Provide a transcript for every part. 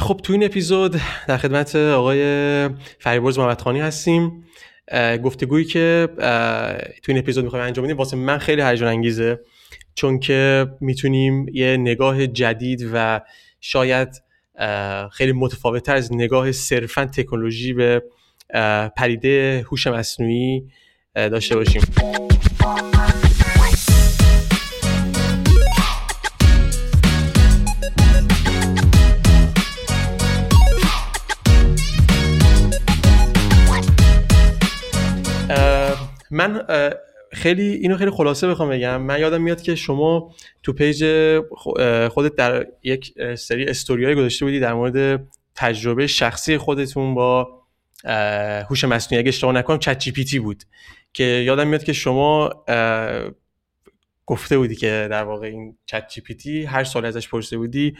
خب تو این اپیزود در خدمت آقای فریبرز محمد خانی هستیم. گفتگویی که تو این اپیزود می‌خوایم انجام بدیم واسه من خیلی هیجان انگیزه چون که می‌تونیم یه نگاه جدید و شاید خیلی متفاوتتر از نگاه صرفا تکنولوژی به پریده هوش مصنوعی داشته باشیم. من خیلی اینو خیلی خلاصه بخوام بگم. من یادم میاد که شما تو page خودت در یک سری استوریای گذاشته بودی در مورد تجربه شخصی خودتون با هوش مصنوعی. اگه اشتباه نکنم ChatGPT بود. که یادم میاد که شما گفته بودی که در واقع این چت جی پی تی هر سال ازش پرسیده بودی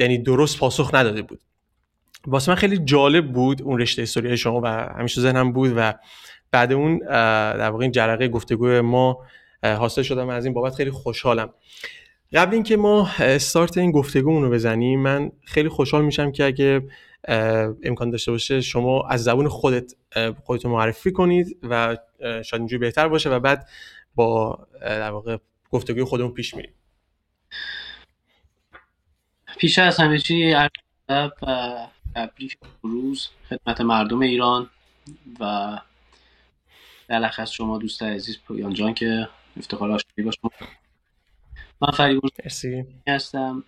یعنی درست پاسخ نداده بود. واسه من خیلی جالب بود اون رشته استوری شما و همیشه ذهنم بود و بعد اون در واقع این جرقه گفتگو ما حاصل شدم از این بابت خیلی خوشحالم. قبل اینکه ما استارت این گفتگومون رو بزنیم من خیلی خوشحال میشم که اگه امکان داشته باشه شما از زبون خودت خودتون معرفی کنید و شاید اینجوری بهتر باشه و بعد با در واقع گفتگوی خودمون پیش میریم. پیش از همه چی تبریک روز خدمت مردم ایران و بلخص شما دوست عزیز پویان جان که افتخار آشنایی با شما. من فریبون هستم.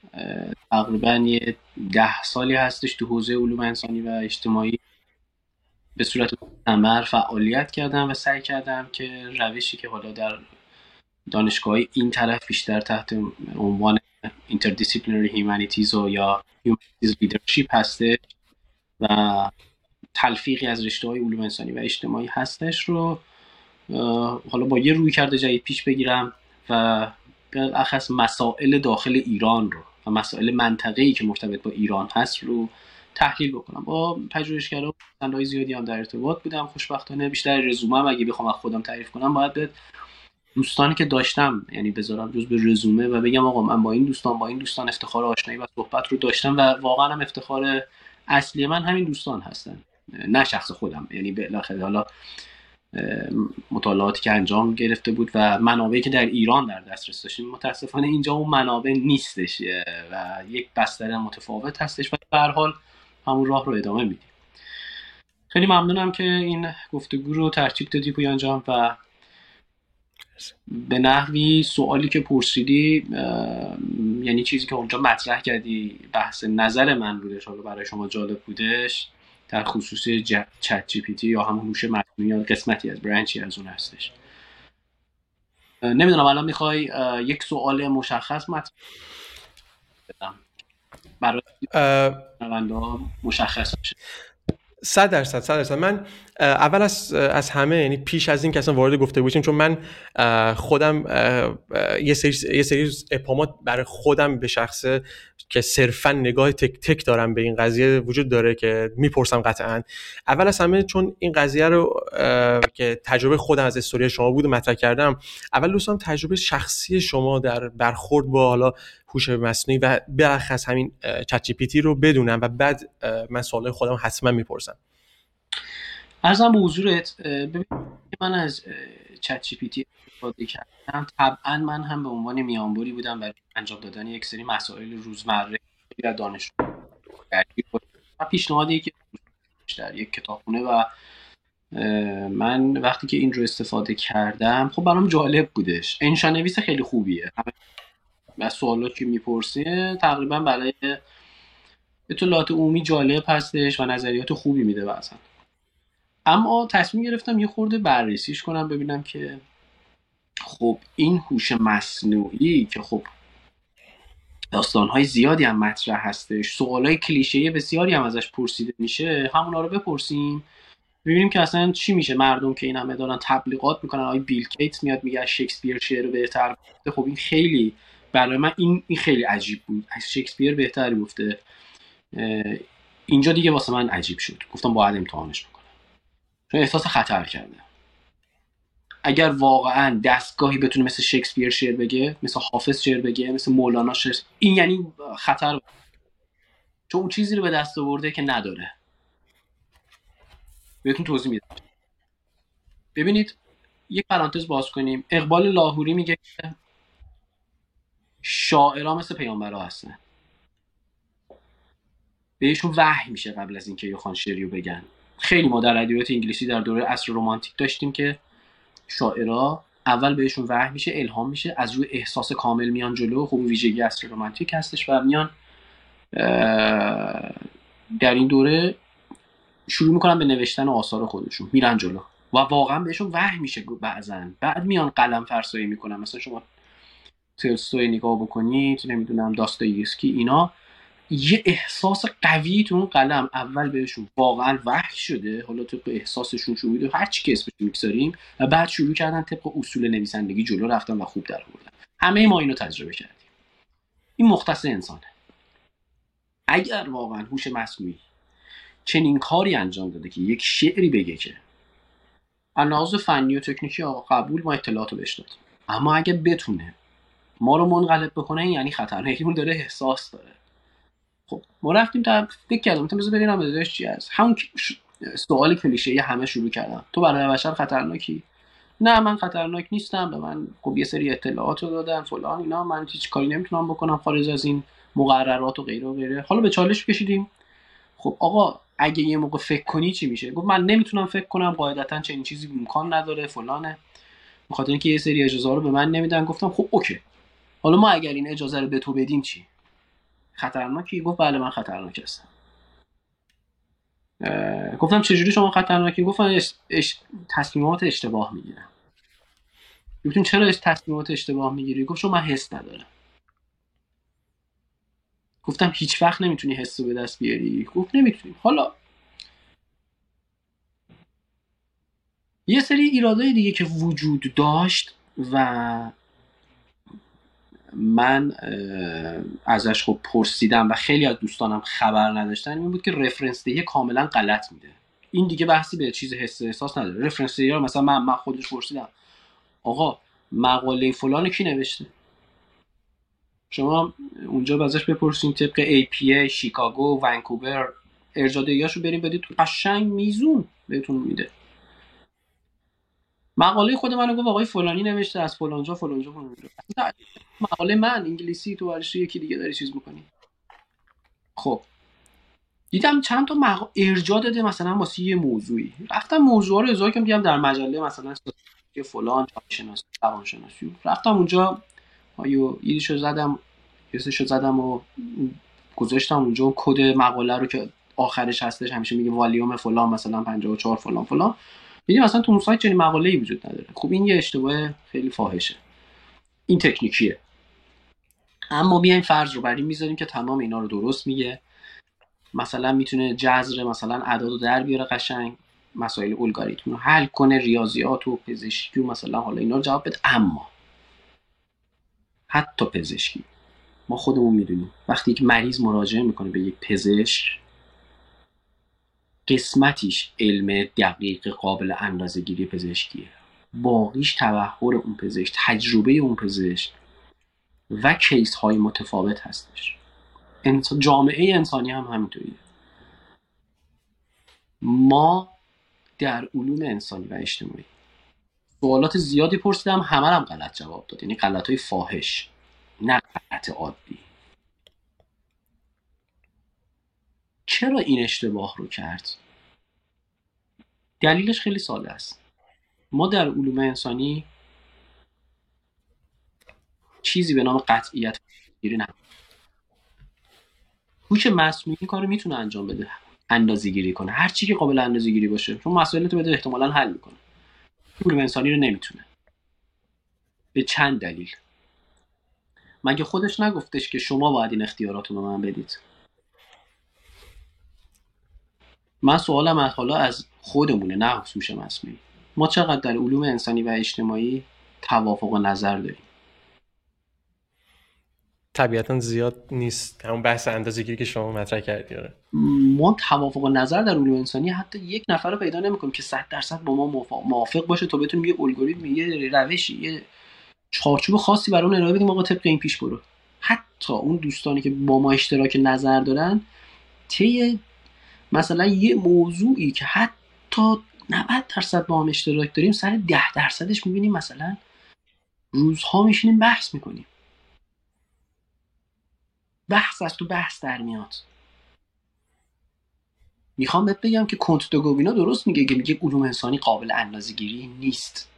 تقریبا یه ده سالی هستش تو حوزه علوم انسانی و اجتماعی. به صورت مستمر فعالیت کردم و سعی کردم که روشی که حالا در دانشگاه این طرف بیشتر تحت عنوان interdisciplinary humanities و یا humanities leadership هسته و تلفیقی از رشته های علوم انسانی و اجتماعی هستش رو حالا با یه روی کرده جدید پیش بگیرم و اخص مسائل داخل ایران رو و مسائل منطقه ای که مرتبط با ایران هست رو تحلیل بکنم. با پژوهشگرا های زیادی هم در ارتباط بودم. خوشبختانه بیشتر رزومه اگه بخوام از خودم تعریف کنم باید به دوستانی که داشتم یعنی بذارم جز به رزومه و بگم آقا من با این دوستان با این دوستان افتخار آشنایی و صحبت رو داشتم و واقعا هم افتخار اصلی من همین دوستان هستن. نه شخص خودم. یعنی بالاخره حالا مطالعاتی که انجام گرفته بود و منابعی که در ایران در دسترس داشتیم متاسفانه اینجا اون منابع نیستش و یک بستر متفاوت هستش و به حال همون راه رو ادامه میدیم. خیلی ممنونم که این گفتگو رو ترتیب دادی پویان جان و به نحوی سوالی که پرسیدی یعنی چیزی که اونجا مطرح کردی بحث نظر من بودش حالا برای شما جالب بودش. در خصوص چت جی پی تی یا همون هوش مصنوعی یا قسمتی از برانچی از اون هستش. نمی‌دونم الان می‌خوای یک سوال مشخص مطرح برای مشخص بشه صد درصد صد درصد. من اول از, از همه یعنی پیش از این که اصلا وارد گفته باشیم چون من خودم یه سری یه سری اپامات برای خودم به شخصه که صرفا نگاه تک تک دارم به این قضیه وجود داره که می‌پرسم قطعا. اول از همه چون این قضیه رو که تجربه خودم از استوری شما بود مطرح کردم اول دوستان تجربه شخصی شما در برخورد با حالا هوش مصنوعی و بلخص همین چت جی رو بدونم و بعد من سوال خودم حتما می‌پرسم. ارزم به حضورت ببین من از چت جی استفاده کردم. طبعا من هم به عنوان میانبری بودم برای انجام دادن یک سری مسائل روزمره در دانش و پیشنهادی که در یک کتابخونه و من وقتی که این رو استفاده کردم خب برام جالب بودش. انشا نویس خیلی خوبیه. و سوالات که می‌پرسه تقریبا برای اطلاعات عمومی جالب هستش و نظریات خوبی میده بعضا. اما تصمیم گرفتم یه خورده بررسیش کنم ببینم که خب این هوش مصنوعی که خب داستانهای زیادی هم مطرح هستش سوالای کلیشه بسیاری هم ازش پرسیده میشه همونا رو بپرسیم. ببینیم که اصلا چی میشه. مردم که این همه دارن تبلیغات می‌کنن آقای بیل کیت میاد میگه شکسپیر شعر بهتر خب این خیلی برای من این, این خیلی عجیب بود. از شکسپیر بهتری گفته. اینجا دیگه واسه من عجیب شد. گفتم باید امتحانش بکنم. چون احساس خطر کرده اگر واقعا دستگاهی بتونه مثل شکسپیر شعر بگه مثل حافظ شعر بگه مثل مولانا شعر این یعنی خطر چون اون چیزی رو به دست آورده که نداره. بهتون توضیح میدم. ببینید یک پرانتز باز کنیم. اقبال لاهوری میگه که شاعرها مثل پیامبرا هستن. بهشون وحی میشه قبل از اینکه یه خان شعری بگن. خیلی ما در ادبیات انگلیسی در دوره عصر رمانتیک داشتیم که شاعرها اول بهشون وحی میشه الهام میشه از روی احساس کامل میان جلو. خب ویژگی عصر رمانتیک هستش و میان در این دوره شروع می‌کنن به نوشتن آثار خودشون میرن جلو و واقعا بهشون وحی میشه بعضا. بعد میان قلم فرسایی می‌کنن. مثلا شما تلستوی نگاه بکنید نمی‌دونم داستایوسکی اینا. یه احساس قوی تو اون قلم. اول بهشون واقعا وحی شده. حالا طبق احساسشون شروع هر چی که اسمش می‌گذاریم و بعد شروع کردن طبق اصول نویسندگی جلو رفتن و خوب در آوردن. همه ما اینو تجربه کردیم. این مختص انسانه. اگر واقعا هوش مصنوعی چنین کاری انجام داده که یک شعری بگه که لحاظ فنی و تکنیکی آقا قبول ما اطلاعاتو بهش دادیم. اما اگه بتونه ما رو منقلب بکنه یعنی خطرناکی اون داره احساس داره. خب ما رفتیم تا فکر کردم مثلا بذار ببینم ازش چی هست. همون سوال کلیشه همه شروع کردم تو برای بشر خطرناکی؟ نه من خطرناک نیستم به من خب یه سری اطلاعات رو دادن فلان اینا. من هیچ کاری نمی‌تونم بکنم خارج از این مقررات و غیره و غیره. حالا به چالش کشیدیم. خب آقا اگه یه موقع فکر کنی چی میشه؟ گفت من نمی‌تونم فکر کنم قاعدتا چنین چیزی امکان نداره فلانه. بخاطر اینکه یه سری اجازه رو به من نمیدن. گفتم خب اوکی. حالا ما اگر این اجازه رو به تو بدیم چی؟ خطرناکی؟ گفت بله من خطرناک هستم. گفتم چجوری شما خطرناکی؟ گفتم تصمیمات اشتباه می‌گیرم. گفتیم چرا تصمیمات اشتباه می‌گیری؟ گفت شما من حس ندارم. گفتم هیچ وقت نمی‌تونی حس به دست بیاری؟ گفت نمی‌تونیم. حالا یه سری ایرادای دیگه که وجود داشت و من ازش خب پرسیدم و خیلی از دوستانم خبر نداشتن این بود که رفرنس دهی کاملا غلط میده. این دیگه بحثی به چیز حس احساس نداره. رفرنس دهی مثلا من من خودش پرسیدم. آقا مقاله فلان کی نوشته؟ شما اونجا ازش بپرسین طبق APA شیکاگو ونکوور ارجادهیاشو بریم بدید. قشنگ میزون بهتون میده. مقاله خود منو گفت آقای فلانی نوشته از فلانجا فلانجا فلانجا مقاله من انگلیسی تو ورش یکی دیگه داری چیز می‌کنی. خب. دیدم چند تا مق... ارجا داده مثلا واسه یه موضوعی. رفتم موضوع رو اضافه کردم در مجله مثلا فلان شناسی شناسی رفتم اونجا آیو ایدیشو زدم یسشو زدم و گذاشتم اونجا. کد مقاله رو که آخرش هستش همیشه میگه والیوم فلان مثلا 54 فلان فلان. دیدیم مثلا تو اون سایت چنین مقاله ای وجود نداره. خب این یه اشتباه خیلی فاحشه. این تکنیکیه. اما بیایم فرض رو بر این می‌ذاریم که تمام اینا رو درست میگه. مثلا می‌تونه جذر مثلا اعداد رو در بیاره قشنگ مسائل الگوریتم رو حل کنه ریاضیات و پزشکی و مثلا حالا اینا رو جواب بده. اما حتی پزشکی ما خودمون می‌دونیم وقتی یک مریض مراجعه می‌کنه به یک پزشک قسمتیش علم دقیق قابل اندازه گیری پزشکیه. باقیش تبهر اون پزشک تجربه اون پزشک و کیس های متفاوت هستش. جامعه انسانی هم همینطوریه. ما در علوم انسانی و اجتماعی سوالات زیادی پرسیدم همه هم غلط جواب داد. یعنی غلط های فاحش نه غلط عادی. چرا این اشتباه رو کرد؟ دلیلش خیلی ساده است. ما در علوم انسانی چیزی به نام قطعیت گیری نه هوش مصنوعی این کارو می‌تونه انجام بده. اندازه گیری کنه. هر چی که قابل اندازه گیری باشه چون مسائل تو بده احتمالا حل می‌کنه. علوم انسانی رو نمی‌تونه. به چند دلیل؟ مگه خودش نگفتش که شما باید این اختیارات رو به من بدید؟ من سوالم از حالا از خودمونه نه هوش مصنوعی ما چقدر در علوم انسانی و اجتماعی توافق نظر داریم؟ طبیعتا زیاد نیست. همون بحث اندازه گیری که شما مطرح کردی آره. ما توافق نظر در علوم انسانی حتی یک نفر رو پیدا نمی‌کنیم که 100 درصد با ما موافق باشه تا بتونیم یه الگوریتم یه روشی یه چارچوب خاصی برای اون ارائه بدیم آقا طبق این پیش برو. حتی اون دوستانی که با ما اشتراک نظر دارن طی مثلا یه موضوعی که حتی 90 درصد با هم اشتراک داریم سر 10 درصدش می‌بینیم مثلا روزها میشینیم بحث می‌کنیم. بحث از تو بحث در میاد. می‌خوام بهت بگم که کنت گوینا درست میگه که میگه علوم انسانی قابل اندازه‌گیری نیست.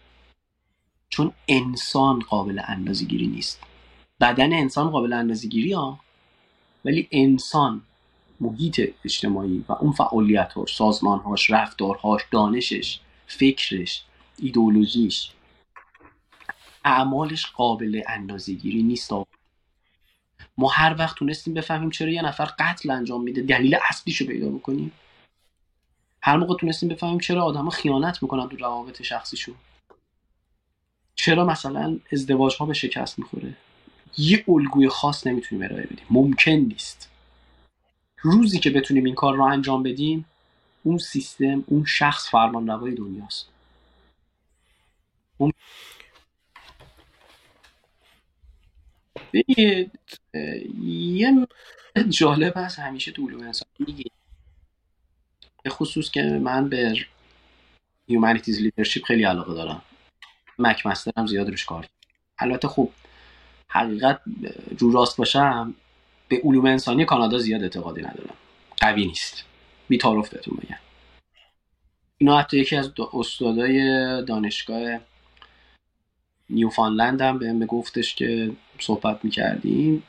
چون انسان قابل اندازه‌گیری نیست. بدن انسان قابل اندازه‌گیری ها ولی انسان محیط اجتماعی و اون فعالیتاش سازمانهاش رفتارهاش دانشش فکرش ایدولوژیش اعمالش قابل اندازه‌گیری نیست. ما هر وقت تونستیم بفهمیم چرا یه نفر قتل انجام میده دلیل اصلیشو پیدا بکنیم. هر موقع تونستیم بفهمیم چرا آدما خیانت می‌کنن تو روابط شخصیشون. چرا مثلا ازدواج ها به شکست می‌خوره؟ یه الگوی خاص نمی‌تونیم ارائه بدیم. ممکن نیست. روزی که بتونیم این کار رو انجام بدیم اون سیستم اون شخص فرمان روای دنیاست. اون... یه جالب هست همیشه تو علوم انسانی به خصوص که من به humanities leadership خیلی علاقه دارم. مک هم زیاد روش کار البته خب حقیقت جو راست باشم. به علوم انسانی کانادا زیاد اعتقادی ندارم. قوی نیست. بی تعارف بهتون بگم. اینا حتی یکی از استادای دانشگاه نیوفانلند هم بهم گفتش که صحبت می‌کردیم.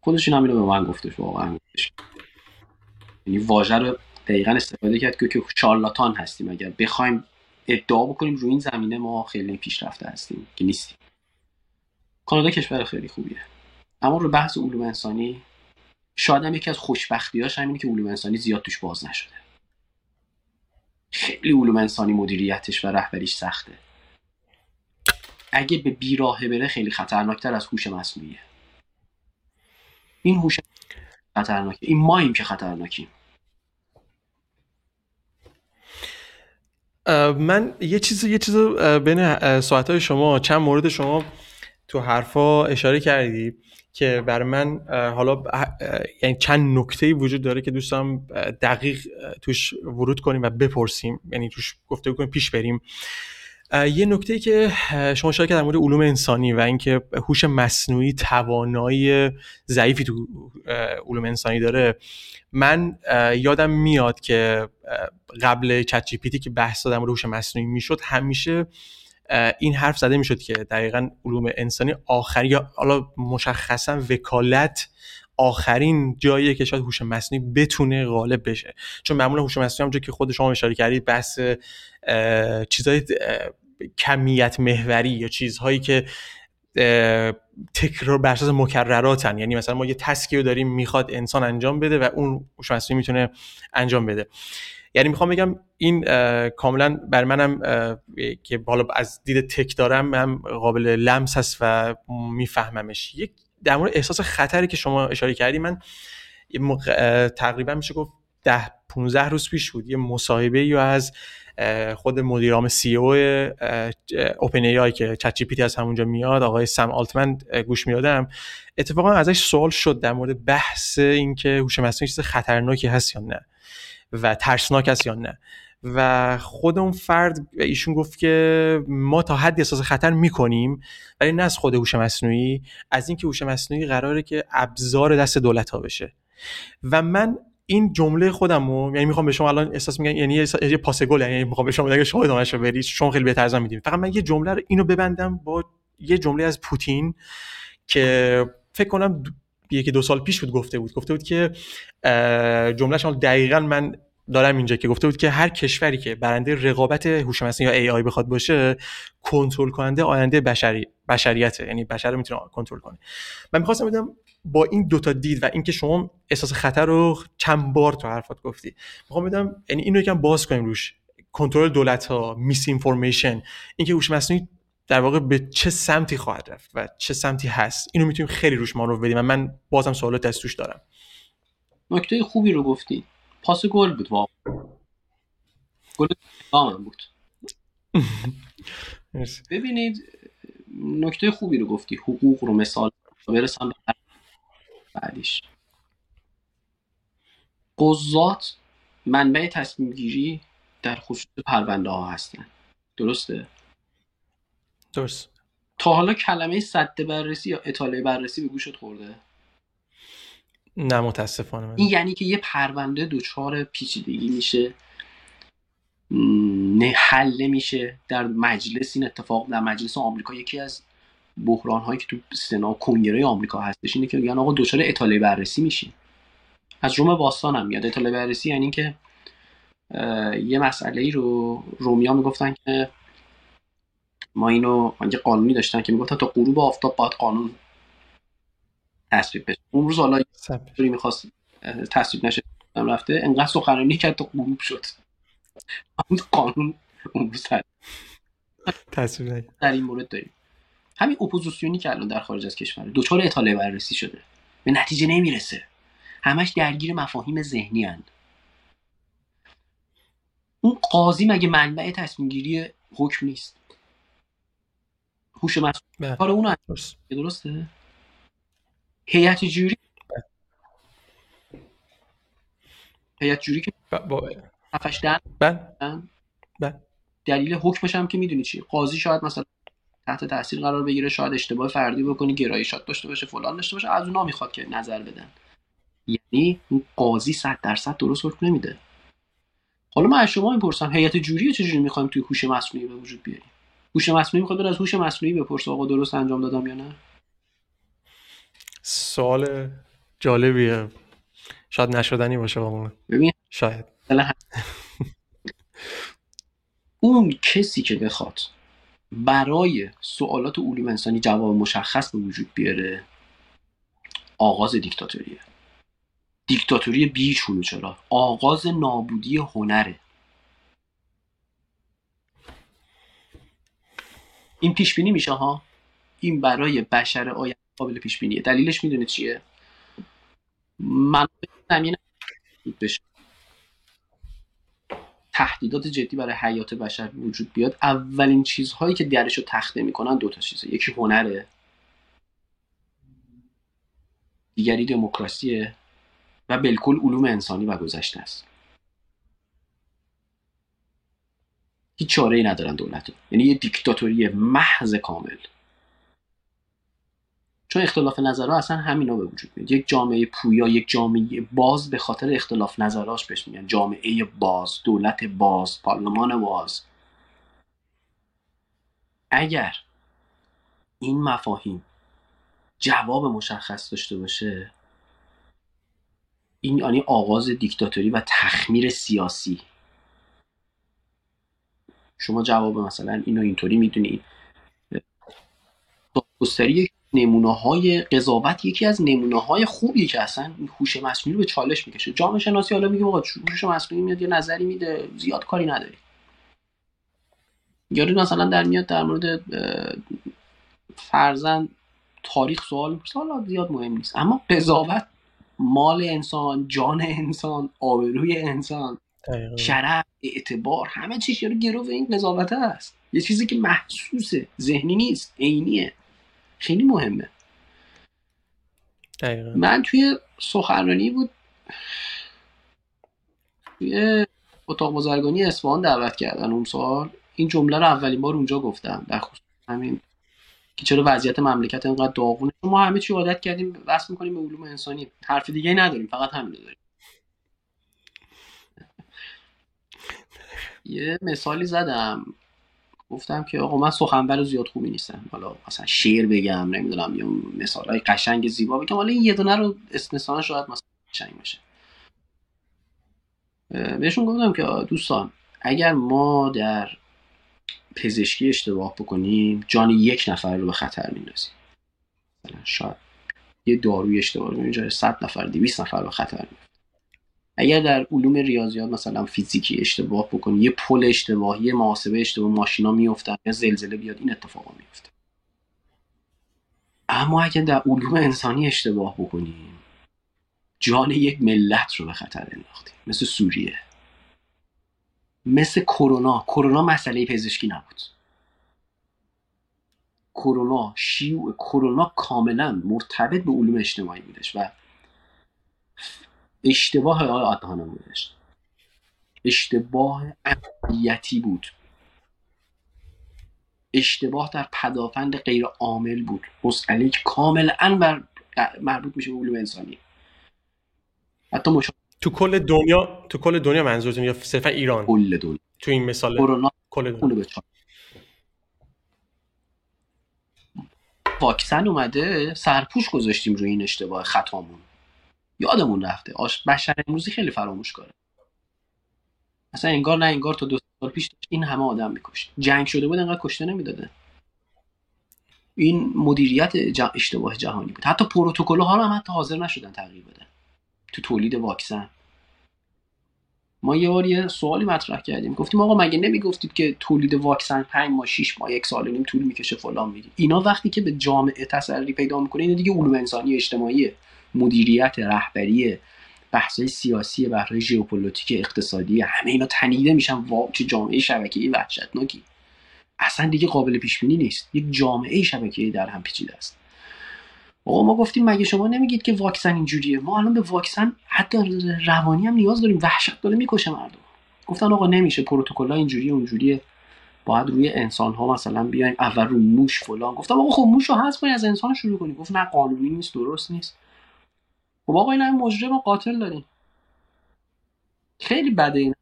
خودش این اینو به من گفتش واقعا گفتش. یعنی واژه رو دقیقا استفاده کرد که شارلاتان هستیم. اگر بخوایم ادعا بکنیم روی این زمینه ما خیلی پیشرفته هستیم که نیستیم. کانادا کشور خیلی خوبیه. اما رو بحث علوم انسانی شاید هم یکی از خوشبختیاش همینه که علوم انسانی زیاد توش باز نشده. خیلی علوم انسانی مدیریتش و رهبریش سخته. اگه به بیراهه بره خیلی خطرناکتر از هوش مصنوعیه. این هوش خطرناکه. این ماییم که خطرناکیم. من یه چیز یه چیز بین ساعت های شما چند مورد شما تو حرفا اشاره کردی. که برای من حالا یعنی چند نکته وجود داره که دوستم دقیق توش ورود کنیم و بپرسیم. یعنی توش گفته کنیم پیش بریم. یه نکته که شما شاید در مورد علوم انسانی و اینکه هوش مصنوعی توانایی ضعیفی تو علوم انسانی داره من یادم میاد که قبل چت جی که بحث مورد هوش مصنوعی می‌شد همیشه این حرف زده می‌شد که دقیقا علوم انسانی آخری یا حالا مشخصا وکالت آخرین جاییه که شاید هوش مصنوعی بتونه غالب بشه. چون معمولا هوش مصنوعی همونجوری که خود شما اشاره کردید بحث چیزهای کمیت محوری یا چیزهایی که تکرار بر اساس مکرراتن. یعنی مثلا ما یه تسکی رو داریم می‌خواد انسان انجام بده و اون هوش مصنوعی می‌تونه انجام بده. یعنی می‌خوام بگم این کاملا بر منم که حالا از دید تک دارم هم قابل لمس هست و میفهممش. یک در مورد احساس خطری که شما اشاره کردی من تقریبا میشه گفت ده 15 روز پیش بود. یه مصاحبه یا از خود مدیرام سی او اوپن ای آی که چت جی پی تی از همونجا میاد آقای سم آلتمن گوش میادم اتفاقا ازش سوال شد در مورد بحث اینکه هوش مصنوعی چیز خطرناکی هست یا نه. و ترسناک است یا نه. و خود اون فرد ایشون گفت که ما تا حدی احساس خطر می‌کنیم ولی نه از خود هوش مصنوعی از اینکه هوش مصنوعی قراره که ابزار دست دولت ها بشه. و من این جمله خودم رو یعنی می‌خوام به شما الان احساس میگم یعنی یه پاس گل یعنی می‌خوام به شما بگم شما ادامهش رو برید چون خیلی بهتر از میدیم فقط من یه جمله رو اینو ببندم با یه جمله از پوتین که فکر کنم یکی دو سال پیش بود گفته بود گفته بود که جمله شما دقیقا من دارم اینجا که گفته بود که هر کشوری که برنده رقابت هوش مصنوعی یا آی بخواد باشه کنترل کننده آینده بشری بشریته. یعنی بشر رو می‌تونه کنترل کنه. من می‌خواستم بدم با این دوتا دید و اینکه شما احساس خطر رو چند بار تو حرفات گفتی می‌خوام بدم یعنی اینو یکم باز کنیم روش. کنترل دولت ها میس اینفورمیشن اینکه هوش مصنوعی در واقع به چه سمتی خواهد رفت و چه سمتی هست اینو می‌تونیم خیلی روش ما رو بدیم و من بازم سوالات از دارم. نکته خوبی رو گفتی. پاس گل بود واقعا. گل بود. ببینید نکته خوبی رو گفتی حقوق رو مثال برسم به بعدیش. قضات منبع تصمیم گیری در خصوص پرونده ها هستن درسته؟ درست. تا حالا کلمه صد بررسی یا اطاله بررسی به گوشت خورده؟ نه متاسفانه. این یعنی که یه پرونده دچار پیچیدگی میشه. نه حل میشه در مجلس این اتفاق در مجلس آمریکا یکی از بحران هایی که تو سنا کنگره آمریکا هستش اینه که میگن آقا دچار اطاله بررسی میشین. از روم باستان هم میاد. اطاله بررسی یعنی که یه مسئله ای رو رومیا می‌گفتن که ما اینو یه قانونی داشتن که می‌گفتن تا غروب آفتاب باید قانون تصویب بشه. اون روز حالا طوری می‌خواست تصویب نشه رفته. انقدر سخنرانی کرد تا غروب شد. اون قانون اون روز تصویب در این مورد داریم. همین اپوزیسیونی که الان در خارج از کشور دچار اطاله بررسی شده. به نتیجه نمی‌رسه. همش درگیر مفاهیم ذهنی هن. اون قاضی مگه منبع تصمیم گیری حکم نیست؟ هوش مصنوعی کار اون درست. درسته؟ هیئت جوری؟ هیئت جوری که با در بله. دلیل حکمش هم که می‌دونی چی؟ قاضی شاید مثلا تحت تاثیر قرار بگیره شاید اشتباه فردی بکنی گرایشات داشته باشه فلان داشته باشه از اونا می‌خواد که نظر بدن. یعنی اون قاضی صد درصد درست حکم نمیده. حالا من از شما می‌پرسم هیئت جوری چجوری می‌خوایم توی هوش مصنوعی به وجود بیاریم؟ هوش مصنوعی می‌خواد از هوش مصنوعی بپرسه آقا درست انجام دادم یا نه؟ سوال جالبیه. شاید نشدنی باشه با ببین. شاید. اون کسی که بخواد برای سوالات علوم انسانی جواب مشخص به وجود بیاره آغاز دیکتاتوریه. دیکتاتوری بی چرا؟ آغاز نابودی هنره. این پیش بینی میشه ها؟ این برای بشر آینده قابل پیش بینیه. دلیلش می‌دونه چیه؟ من زمین تهدیدات جدی برای حیات بشر وجود بیاد. اولین چیزهایی که درش رو تخته می‌کنن دو تا چیزه. یکی هنره. دیگری دموکراسیه. و بالکل علوم انسانی و گذشته است. هیچ چاره ای ندارن دولت یعنی یه دیکتاتوری محض کامل. چون اختلاف نظرها اصلا همینا به وجود میاد. یک جامعه پویا یک جامعه باز به خاطر اختلاف نظراش بهش میگن. جامعه باز دولت باز پارلمان باز. اگر این مفاهیم جواب مشخص داشته باشه این یعنی آغاز دیکتاتوری و تخمیر سیاسی. شما جواب مثلا اینو اینطوری می‌دونید. دادگستری نمونه های قضاوت یکی از نمونه های خوبی که اصلا هوش مصنوعی رو به چالش می‌کشه. جامعه شناسی حالا میگه آقا هوش مصنوعی میاد یه نظری میده زیاد کاری نداری. یارو مثلا در میاد در مورد فرزن تاریخ سوال حالا زیاد مهم نیست. اما قضاوت مال انسان جان انسان آبروی انسان شرف اعتبار همه چیز یارو گرو این قضاوت است یه چیزی که محسوسه ذهنی نیست عینیه. خیلی مهمه. دقیقا. من توی سخنرانی بود توی اتاق بازرگانی اصفهان دعوت کردن اون سال. این جمله رو اولین بار اونجا گفتم. در خصوص همین که چرا وضعیت مملکت اینقدر داغونه. ما همه چی عادت کردیم وصل می‌کنیم به علوم انسانی. حرف دیگه نداریم فقط همین داریم. یه مثالی زدم. گفتم که آقا من سخنور زیاد خوبی نیستم. حالا مثلا شعر بگم نمی‌دونم یا مثال های قشنگ زیبا بگم. حالا این یه دونه رو استثنا شاید مثلا قشنگ باشه. بهشون گفتم که دوستان اگر ما در پزشکی اشتباه بکنیم جان یک نفر رو به خطر میندازیم. مثلا شاید یه داروی اشتباه رو اینجا 100 نفر 200 نفر به خطر میندازیم. اگر در علوم ریاضیات مثلا فیزیکی اشتباه بکنی یه پل اشتباه یه محاسبه اشتباه ماشینا میافتن یا زلزله بیاد این اتفاقا میفته اما اگر در علوم انسانی اشتباه بکنیم جان یک ملت رو به خطر انداختیم مثل سوریه. مثل کرونا. کرونا مسئله پزشکی نبود. کرونا شیوع کرونا کاملا مرتبط به علوم اجتماعی بودش و اشتباه آقای آدهانم بودش اشتباه عملیتی بود. اشتباه در پدافند غیر عامل بود. مسئله که کاملا بر مربوط میشه به علوم انسانی. حتی مش... تو کل دنیا تو کل دنیا منظورتون یا صرفا ایران؟ کل دنیا. تو این مثال کرونا کل دنیا. واکسن اومده سرپوش گذاشتیم روی این اشتباه خطامون. یادمون رفته. آش بشر امروزی خیلی فراموش کاره اصلا انگار نه انگار تا دو سال پیش این همه آدم میکشت. جنگ شده بود انقدر کشته نمی‌داده. این مدیریت اشتباه جهانی بود. حتی پروتکل ها هم حتی حاضر نشدن تغییر بدن. تو تولید واکسن. ما یه بار یه سوالی مطرح کردیم. گفتیم آقا مگه نمی‌گفتید که تولید واکسن 5 ماه 6 ماه یک سال نیم طول می‌کشه فلان میگی؟ اینا وقتی که به جامعه تسری پیدا می‌کنه اینا دیگه علوم انسانی اجتماعی مدیریت رهبری بحث سیاسی بحث ژئوپلیتیک اقتصادی همه اینا تنیده میشن وا چه جامعه شبکه‌ای وحشتناکی. اصلا دیگه قابل پیش بینی نیست. یک جامعه شبکه‌ای در هم پیچیده است. آقا ما گفتیم مگه شما نمیگید که واکسن اینجوریه؟ ما الان به واکسن حتی روانی هم نیاز داریم. وحشت داره می‌کشه مردم. گفتن آقا نمیشه. پروتکل ها اینجوریه اونجوریه. باید روی انسان ها مثلا بیایم اول رو موش فلان. گفتم آقا خب موش رو حذف از انسان شروع کنیم گفت نه قانونی نیست درست نیست. خب آقا این هم مجرم و قاتل داریم. خیلی بده این.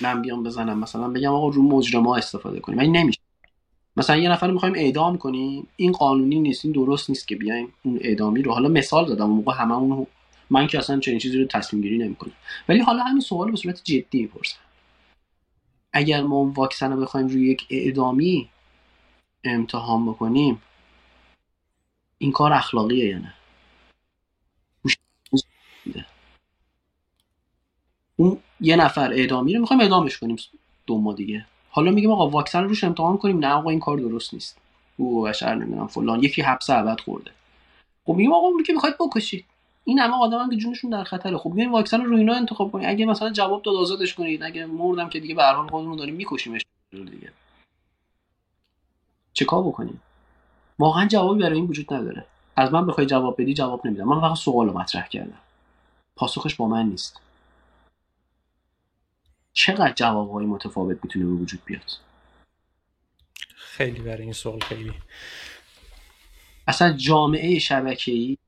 من بیام بزنم مثلا بگم آقا رو مجرم ها استفاده کنیم. این نمیشه. مثلا یه نفر می‌خوایم اعدام کنیم. این قانونی نیست این درست نیست که بیایم اون اعدامی رو. حالا مثال زدم اون موقع همه اون من که اصلا چنین چیزی رو تصمیم گیری نمی‌کنم. ولی حالا همین سوال به صورت جدی می‌پرسم. اگر ما اون واکسن رو بخوایم روی یک اعدامی امتحان بکنیم این کار اخلاقیه یا نه؟ اون یه نفر اعدامی رو می‌خوایم اعدامش کنیم دو ما دیگه. حالا میگیم آقا واکسن روش امتحان کنیم. نه آقا این کار درست نیست. او بشر نمی‌دونم فلان. یکی حبس ابد خورده. خب میگیم آقا اون که می‌خواید بکشید. این همه آدم هم که جونشون در خطره. خب بیاین واکسن رو اینا انتخاب کنید. اگه مثلا جواب داد آزادش کنید. اگه مردم که دیگه به هر حال خودمون داریم میکشیمش. دیگه. چه کار بکنیم؟ واقعا جوابی برای این وجود نداره. از من بخوای جواب بدی جواب نمیدم. من فقط سوال رو مطرح کردم. پاسخش با من نیست. چقدر جوابهای متفاوت می‌تونه به وجود بیاد؟ خیلی برای این سوال خیلی. اصلا جامعه شبکه‌ای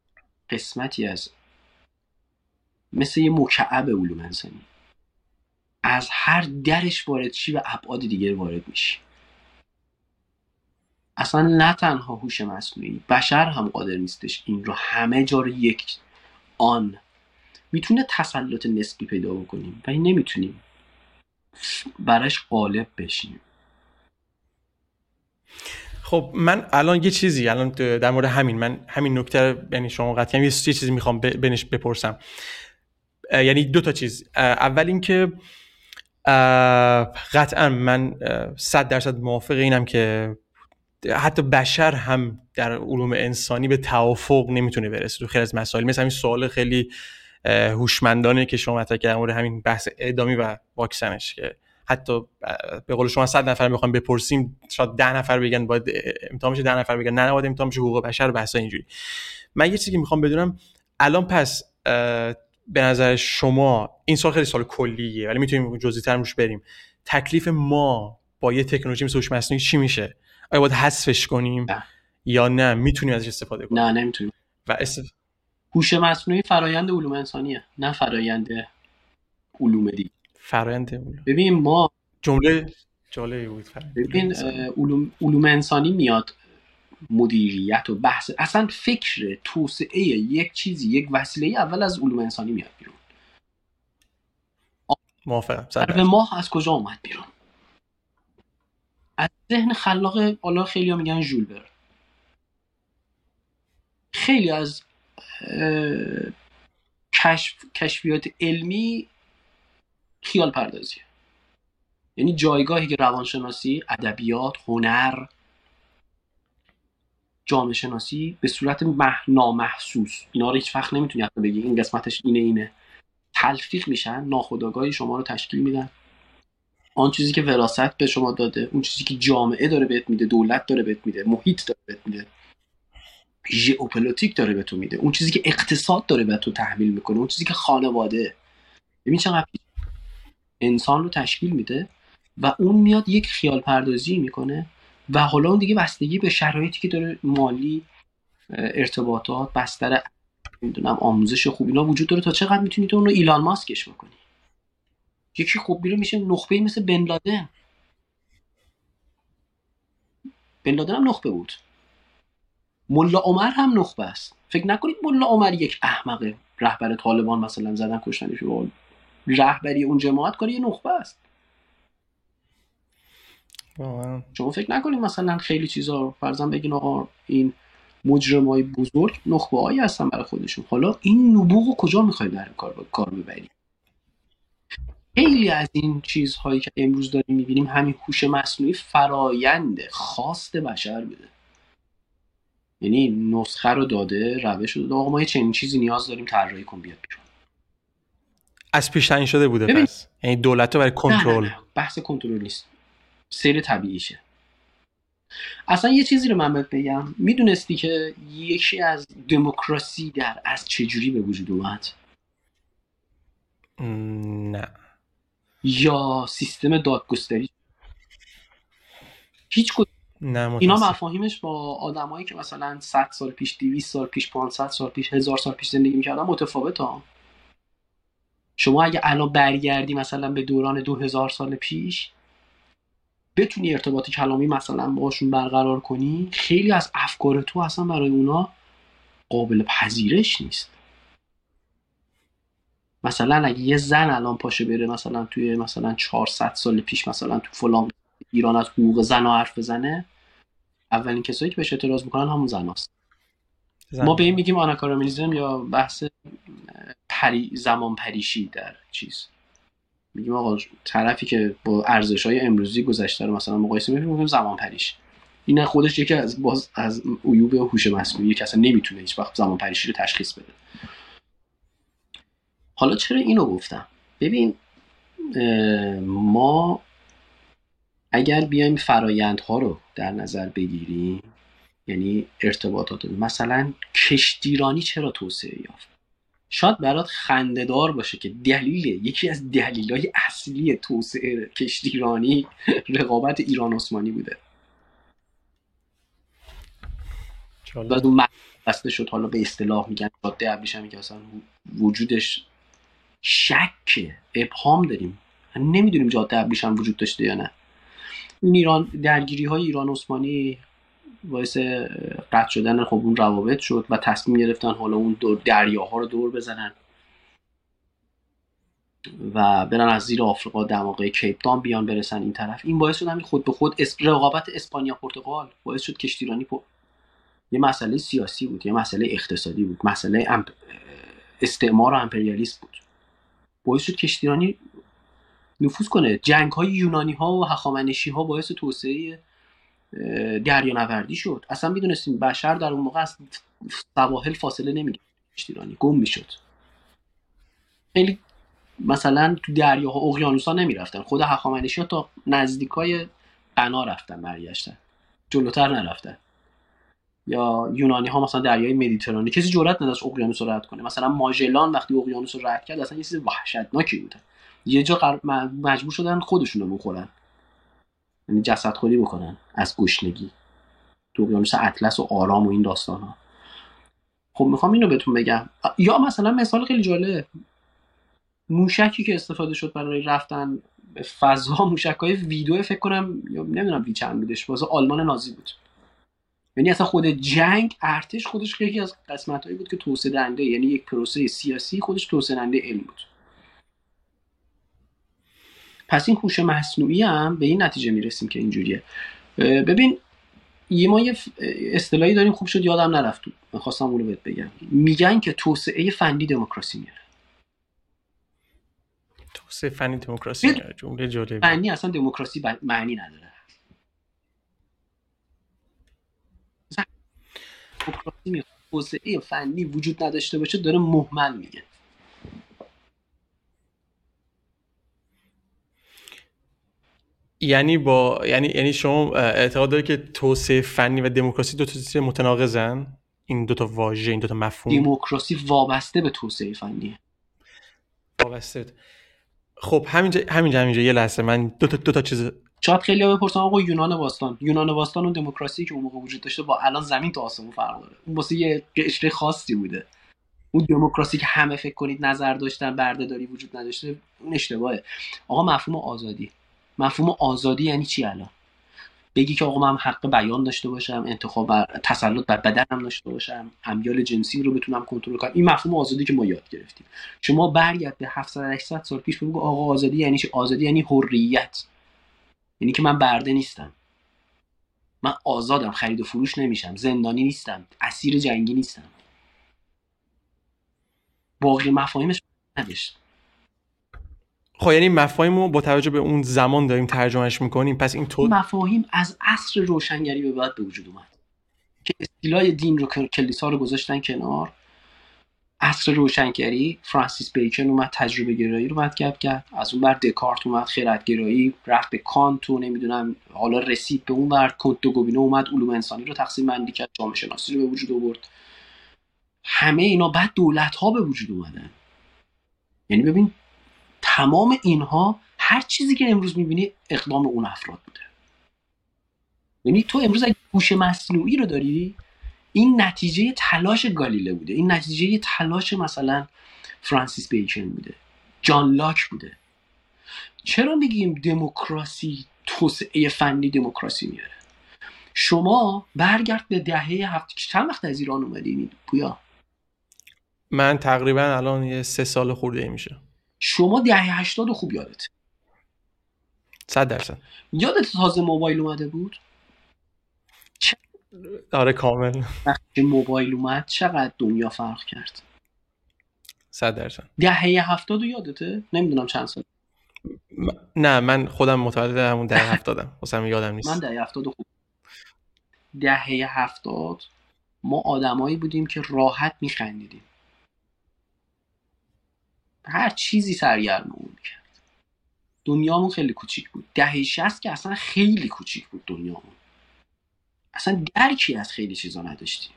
قسمتی از مثل یه مکعب علوم انسانی. از هر درش وارد چی و ابعاد دیگر وارد میشی. اصلا نه تنها هوش مصنوعی بشر هم قادر نیستش این رو همه جا رو یک آن می‌تونه تسلط نسبی پیدا بکنیم ولی نمی‌تونیم. براش غالب بشیم. خب من الان یه چیزی الان در مورد همین من همین نکته یعنی شما قطعا یه چیزی می‌خوام بنش بپرسم. یعنی دو تا چیز. اول اینکه قطعا من صد درصد موافق اینم که حتی بشر هم در علوم انسانی به توافق نمی‌تونه برسه تو خیلی از مسائل. مثل همین سوال خیلی هوشمندانه که شما مطرح کردن مورد همین بحث اعدامی و واکسنش که حتی به قول شما 100 نفر می‌خوام بپرسیم شاید 10 نفر بگن باید امتحان بشه 10 نفر بگن نه نباید امتحان بشه حقوق بشر بحثا اینجوری. من یه چیزی که می‌خوام بدونم الان پس به نظر شما این سال خیلی سال کلیه ولی می‌تونیم جزئی تر روش بریم. تکلیف ما با یه تکنولوژی مثل هوش مصنوعی چی میشه؟ آیا باید حذفش کنیم نه. یا نه؟ می‌تونیم ازش استفاده کنیم؟ نه نمی‌تونیم. و است... هوش مصنوعی فرایند علوم انسانیه نه فرایند علوم دیگه. فرایند علوم. ببین ما جمله جالبی بود ببین علوم, علوم انسانی میاد مدیریت و بحث. اصلا فکر توسعه یک چیزی یک وسیله اول از علوم انسانی میاد بیرون. موافقم ماه از کجا اومد بیرون؟ از ذهن خلاق حالا خیلی ها میگن ژولبر خیلی از کشف، کشفیات علمی خیال پردازیه. یعنی جایگاهی که روانشناسی ادبیات هنر جامعه شناسی به صورت مح... نامحسوس اینا رو هیچ وقت نمی‌تونی بگی. این قسمتش اینه اینه. تلفیق میشن ناخودآگاهی شما رو تشکیل میدن. آن چیزی که وراثت به شما داده اون چیزی که جامعه داره بهت میده دولت داره بهت میده محیط داره بهت میده. ژئوپلیتیک داره به تو میده. اون چیزی که اقتصاد داره به تو تحمیل می‌کنه اون چیزی که خانواده. ببین چقدر انسان رو تشکیل میده و اون میاد یک خیال پردازی می‌کنه و حالا اون دیگه بستگی به شرایطی که داره مالی ارتباطات بستر نمی‌دونم آموزش خوب اینا وجود داره تا چقدر می‌تونی تو اون رو ایلان ماسکش بکنی؟ یکی خوب میره میشه نخبه مثل بن لادن. بن لادن هم نخبه بود. ملا عمر هم نخبه است. فکر نکنید ملا عمر یک احمقه رهبر طالبان مثلا زدن کشتنش رهبری اون جماعت کاری یه نخبه است. شما فکر نکنید مثلا خیلی چیزا فرضاً بگین آقا این مجرمای بزرگ نخبه هایی هستن برای خودشون. حالا این نبوغ رو کجا می‌خوای برای کار کار ببری خیلی از این چیزهایی که امروز داریم می‌بینیم همین هوش مصنوعی فراینده خواست بشر بوده. یعنی نسخه رو داده روش رو داده. آقا ما یه چنین چیزی نیاز داریم طراحی کن بیاد بیرون از پیش تعیین شده بوده ببین. پس. یعنی دولت رو برای کنترل. بحث کنترل نیست. سیر طبیعیشه. اصلا یه چیزی رو من بهت بگم. می‌دونستی که یکی از دموکراسی در از چجوری به وجود اومد؟ نه. یا سیستم دادگستری؟ هیچ نه اینا مفاهیمش با آدمایی که مثلا 100 سال پیش 200 سال پیش 500 سال پیش 1000 سال پیش زندگی می‌کردن متفاوت ها. شما اگه الان برگردی مثلا به دوران 2000 سال پیش بتونی ارتباط کلامی مثلا باشون برقرار کنی خیلی از افکار تو اصلا برای اونا قابل پذیرش نیست. مثلا اگه یه زن الان پاشه بره مثلا توی مثلا 400 سال پیش مثلا تو فلان ایران از حقوق زن حرف بزنه اولین کسایی که بهش اعتراض می‌کنن همون زن. هست. ما به این میگیم آناکاراملیزم یا بحث پری زمان پریشی در چیز. میگیم آقا طرفی که با ارزش های امروزی گذشته رو مثلا مقایسه می‌کنیم زمان پریش. این خودش یکی از باز از عیوب هوش مصنوعی که اصلا نمی‌تونه هیچ وقت زمان پریشی رو تشخیص بده. حالا چرا اینو گفتم؟ ببین ما اگر بیایم فرایندها رو در نظر بگیریم یعنی ارتباطات مثلا کشتیرانی چرا توسعه یافت؟ شاید برات خندهدار باشه که دلیل یکی از های اصلی توسعه کشتیرانی رقابت ایران عثمانی بوده. و اون بسته شد حالا به اصطلاح میگن جاده ابریشمی که اصلا وجودش شک ابهام داریم. نمی‌دونیم جاده ابریشم وجود داشته یا نه. این ایران درگیری های ایران عثمانی باعث قطع شدن خب اون روابط شد و تصمیم گرفتن حالا اون دور دریاها رو دور بزنن. و برن از زیر آفریقا دماغه کیپ بیان برسن این طرف. این باعث شد خود به خود رقابت اسپانیا پرتغال باعث شد کشتیرانی پو... یه مسئله سیاسی بود یه مسئله اقتصادی بود مسئله استعمار و امپریالیسم بود. باعث شد کشتیرانی نفوذ کنه. جنگ های یونانی ها و هخامنشی ها باعث توسعه نوردی شد. اصلا می‌دونستیم بشر در اون موقع از سواحل فاصله نمی‌گیره ایرانی گم می‌شد. خیلی مثلا تو دریاها اقیانوسا نمی‌رفتن. خود هخامنشی ها تا نزدیکای بنا رفتن برگشتن. جلوتر نرفتن. یا یونانی ها مثلا دریای مدیترانه کسی جرئت نداشت اقیانوس رو رد کنه. مثلا ماژلان وقتی اقیانوس رو رد کرد اصلا یه چیز وحشتناکی بوده یه جا مجبور شدن خودشون رو بخورن. یعنی جسد خودی بکنن از گشنگی. تو اقیانوس اطلس و آرام و این داستان ها خب می‌خوام اینو بهتون بگم. یا مثلا مثال خیلی جالب. موشکی که استفاده شد برای رفتن به فضا موشک های ویدیو فکر کنم یا نمی‌دونم وی چند بودش واسه آلمان نازی بود. یعنی اصلا خود جنگ ارتش خودش یکی از قسمت هایی بود که توسعه دهنده یعنی یک پروسه سیاسی خودش توسعه دهنده علم بود. پس این هوش مصنوعی هم به این نتیجه می‌رسیم که اینجوریه. ببین یه ما یه اصطلاحی داریم خوب شد یادم نرفت. خواستم اونو بهت بگم. میگن که توسعه فنی دموکراسی میاره توسعه فنی دموکراسی جمله جالبی فنی اصلا دموکراسی معنی نداره. توسعه فنی وجود نداشته باشه داره مهمل میگه. یعنی با یعنی یعنی شما اعتقاد دارید که توسعه فنی و دموکراسی دو تا چیز متناقضن؟ این دوتا واژه این دوتا مفهوم؟ دموکراسی وابسته به توسعه فنی وابسته. خب همینجا همینجا همینجا. یه لحظه من دو تا دو تا چیز شاید خیلی ها بپرسن آقا یونان باستان. یونان باستان و دموکراسی که اون موقع وجود داشته با الان زمین تا آسمون فرق داره. اون واسه یه قشر خاصی بوده. اون دموکراسی که همه فکر کنید نظر داشتن بردهداری وجود نداشته اون اشتباهه. آقا مفهوم آزادی. مفهوم آزادی یعنی چی الان؟ بگی که آقا من حق بیان داشته باشم انتخاب بر تسلط بر بدنم داشته باشم امیال جنسی رو بتونم کنترل کنم. این مفهوم آزادی که ما یاد گرفتیم. شما برگرد به 700 800 سال پیش بگو آقا آزادی یعنی چی؟ آزادی یعنی حریت. یعنی که من برده نیستم. من آزادم خرید و فروش نمیشم زندانی نیستم اسیر جنگی نیستم. باقی مفاهیمش نداشت خب یعنی مفاهیم رو با توجه به اون زمان داریم ترجمهش می‌کنیم. پس این تو مفاهیم از عصر روشنگری به بعد به وجود اومد. که اصطلاح دین رو کلیسا رو گذاشتن کنار. عصر روشنگری فرانسیس بیکن اومد تجربه گرایی رو مطلب کرد. از اون بر دکارت اومد خردگرایی رفت به کانت و نمی‌دونم حالا رسید به اون بر کنت دو گوبینو اومد علوم انسانی رو تقسیم بندی کرد جامعه شناسی رو به وجود آورد. همه اینا بعد دولت ها به وجود اومدن. یعنی ببین تمام اینها هر چیزی که امروز می‌بینی اقدام اون افراد بوده. یعنی تو امروز اگه هوش مصنوعی رو داری این نتیجه تلاش گالیله بوده. این نتیجه تلاش مثلا فرانسیس بیکن بوده. جان لاک بوده. چرا میگیم دموکراسی توسعه فنی دموکراسی میاره؟ شما برگرد به دهه هفت چند وقت از ایران اومدی پویا. من تقریبا الان یه سه سال خورده میشه. شما دهه هشتاد خوب یادت. صد درصد. یادت تازه موبایل اومده بود؟ آره کامل. وقتی موبایل اومد چقدر دنیا فرق کرد؟ صد درصد. دهه هفتاد یادته؟ نمی‌دونم چند سال. نه من خودم متولد همون دهه هفتادم. واسه یادم نیست. من دهه هفتاد خوب دهه هفتاد ما آدمایی بودیم که راحت میخندیدیم. هر چیزی سرگرممون می‌کرد دنیامون خیلی کوچیک بود. دهه شست که اصلا خیلی کوچیک بود دنیامون. اصلا درکی از خیلی چیزا نداشتیم.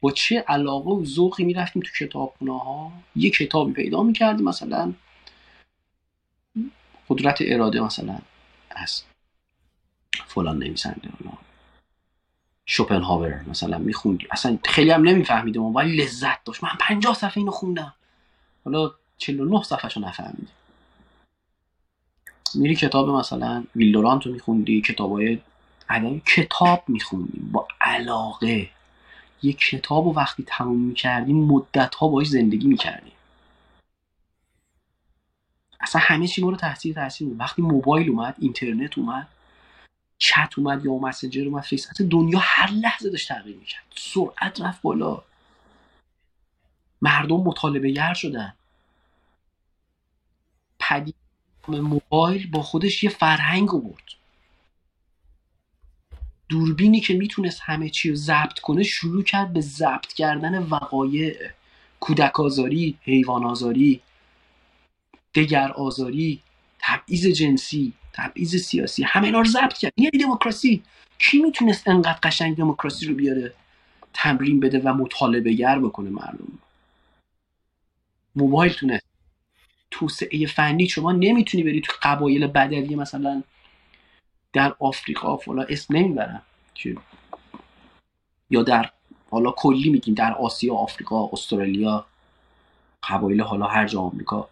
با چه علاقه و ذوقی می‌رفتیم تو کتابخونه ها یه کتابی پیدا می‌کردیم مثلا. قدرت اراده مثلا از فلان نویسنده شوپنهاور مثلا میخوندیم. اصلا خیلی هم نمیفهمیدیم ولی لذت داشت. من پنجاه صفحه اینو خوندم. حالا 49 صفحه رو نفهمیدیم میری کتاب مثلا ویل دورانت رو میخوندی کتابای ادبی کتاب میخوندیم با علاقه. یک کتاب رو وقتی تموم می‌کردیم مدت ها باش زندگی می‌کردیم اصلا همه چی ما رو تحصیل تحصیل بود وقتی موبایل اومد اینترنت اومد چت اومد Yahoo Messenger اومد فیس دنیا هر لحظه داشت تغییر می‌کرد. سرعت رفت بالا. مردم مطالبه گر شدن. پدید موبایل با خودش یه فرهنگ آورد. دوربینی که می‌تونست همه چی رو ضبط کنه شروع کرد به ضبط کردن وقایع کودک آزاری حیوان آزاری دگر آزاری تبعیض جنسی تبعیض سیاسی همه اینا رو ضبط کرد. یعنی دموکراسی. کی می‌تونست انقدر قشنگ دموکراسی رو بیاره؟ تمرین بده و مطالبه گر بکنه مردم. موبایل تونست. توسعه فنی شما نمی‌تونی بری تو قبایل بدوی مثلا در آفریقا فلا اسم نمی‌برم. که یا در حالا کلی میگیم در آسیا آفریقا استرالیا قبایل حالا هر جا آمریکا.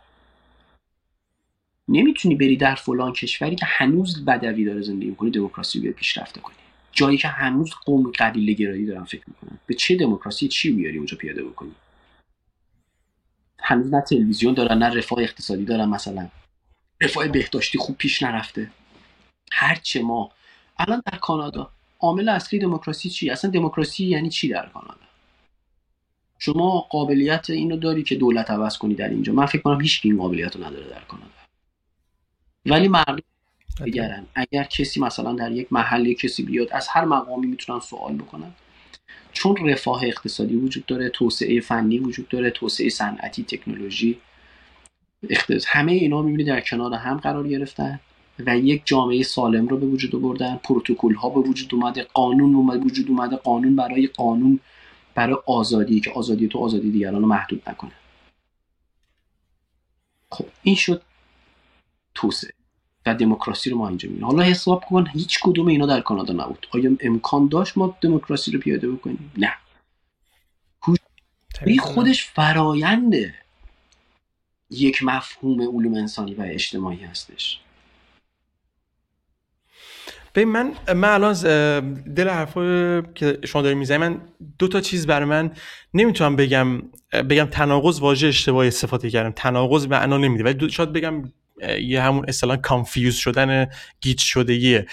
نمی‌تونی بری در فلان کشوری که هنوز بدوی داره زندگی می‌کنی دموکراسی بیاد پیشرفته کنی. جایی که هنوز قوم قبیله گرایی دارن فکر می‌کنن به چه دموکراسی؟ چی بیاری اونجا پیاده بکنی؟ هنوز نه تلویزیون دارن نه رفاه اقتصادی دارن مثلا. رفاه بهداشتی خوب پیش نرفته. هرچه ما. الان در کانادا. عامل اصلی دموکراسی چی؟ اصلا دموکراسی یعنی چی در کانادا؟ شما قابلیت اینو داری که دولت عوض کنی در اینجا. من فکر کنم هیچ این قابلیت رو نداره در کانادا. ولی مردم بگرن اگر کسی مثلا در یک محل کسی بیاد از هر مقامی می‌تونن سوال بکنن. چون رفاه اقتصادی وجود داره توسعه فنی وجود داره توسعه صنعتی تکنولوژی همه اینا می‌بینی در کنار هم قرار گرفتن و یک جامعه سالم رو به وجود آوردن پروتکل ها به وجود اومده قانون اومد وجود اومده قانون برای قانون برای آزادی که آزادی تو آزادی دیگران رو محدود نکنه. خب این شد توسعه. و دموکراسی رو ما اینجا می‌بینیم حالا حساب کن هیچ کدوم اینا در کانادا نبود. آیا امکان داشت ما دموکراسی رو پیاده بکنیم؟ نه. این خودش فراینده یک مفهوم علوم انسانی و اجتماعی هستش. به من من الان دل حرفا که شما دارید می‌زنید من دو تا چیز برای من نمی‌تونم بگم بگم تناقض واژه اشتباهی استفاده کردم. تناقض معنا نمیده ولی شاید بگم یه همون اصطلاح confuse شدن گیج شدگیه.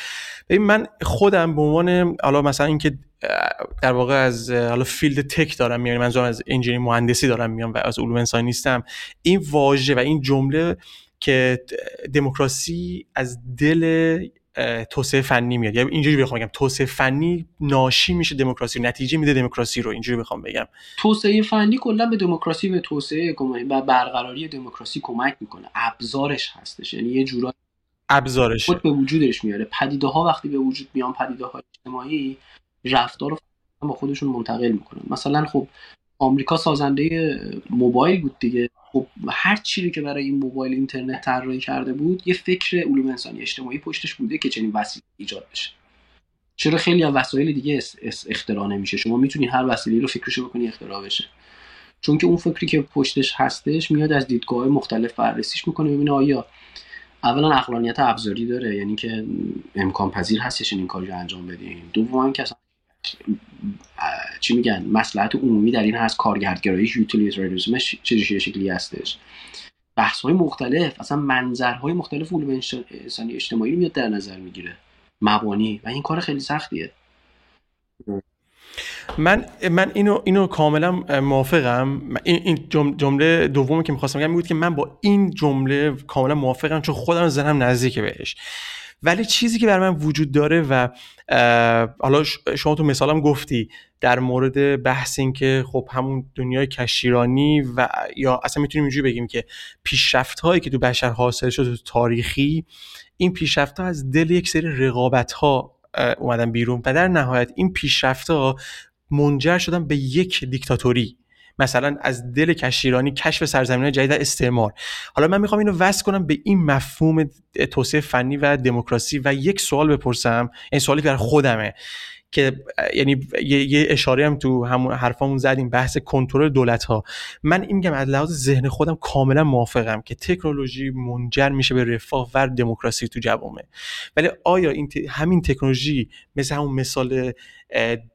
ببین من خودم به عنوان حالا مثلا اینکه در واقع از حالا field tech دارم میام منظورم از engineer مهندسی دارم میام و از علوم انسانی نیستم. این واژه و این جمله که دموکراسی از دل توسعه فنی میاد. یعنی اینجوری بخوام بگم توسعه فنی ناشی میشه دموکراسی نتیجه میده دموکراسی رو. اینجوری بخوام بگم. توسعه فنی کلا به دموکراسی به توسعه و برقراری دموکراسی کمک می‌کنه. ابزارش هستش. یعنی یه جورایی ابزارش به وجودش میاره. پدیده ها وقتی به وجود میان پدیده های اجتماعی رفتار رو با خودشون منتقل می‌کنن. مثلا خب آمریکا سازنده موبایل بود دیگه. خب هر چیزی که برای این موبایل اینترنت طراحی کرده بود یه فکر علوم انسانی اجتماعی پشتش بوده که چنین وسیله ایجاد بشه. چرا خیلی از وسایل دیگه اختراع نمیشه؟ شما می‌تونی هر وسیله رو فکرشو بکنی اختراع بشه. چون که اون فکری که پشتش هستش میاد از دیدگاه مختلف بررسیش می‌کنه ببینه آیا اولا اقلانیت ابزاری داره یعنی که امکان پذیر هستش این کاری رو انجام بدیم دوم که چی میگن مسلحت عمومی در این هست کارگردگرایی یوتیلیتاریسم چه شکلی هستش. بحث های مختلف اصلا منظرهای مختلف علوم انسانی اجتماعی میاد در نظر می‌گیره. مبانی و این کار خیلی سختیه. من من اینو اینو کاملا موافقم. این جمله دومی که می‌خواستم بگم بود که من با این جمله کاملا موافقم چون خودم زنم نزدیک بهش. ولی چیزی که برای من وجود داره و حالا شما تو مثالم گفتی در مورد بحث این که خب همون دنیای کشیرانی و یا اصلا می‌تونیم اینجوری بگیم که پیشرفت هایی که تو بشر حاصل شده تو تاریخی این پیشرفت ها از دل یک سری رقابت ها اومدن بیرون و در نهایت این پیشرفت ها منجر شدن به یک دیکتاتوری. مثلا از دل کشیرانی کشف سرزمین جدید استعمار. حالا من می‌خوام اینو وصل کنم به این مفهوم توسعه فنی و دموکراسی و یک سوال بپرسم. این سوالی برای خودمه. که یعنی یه, اشاره هم تو همون حرفامون زدیم بحث کنترل دولت ها من این میگم از لحاظ ذهن خودم کاملا موافقم که تکنولوژی منجر میشه به رفاه و دموکراسی تو جوامع. ولی آیا این همین تکنولوژی مثل همون مثال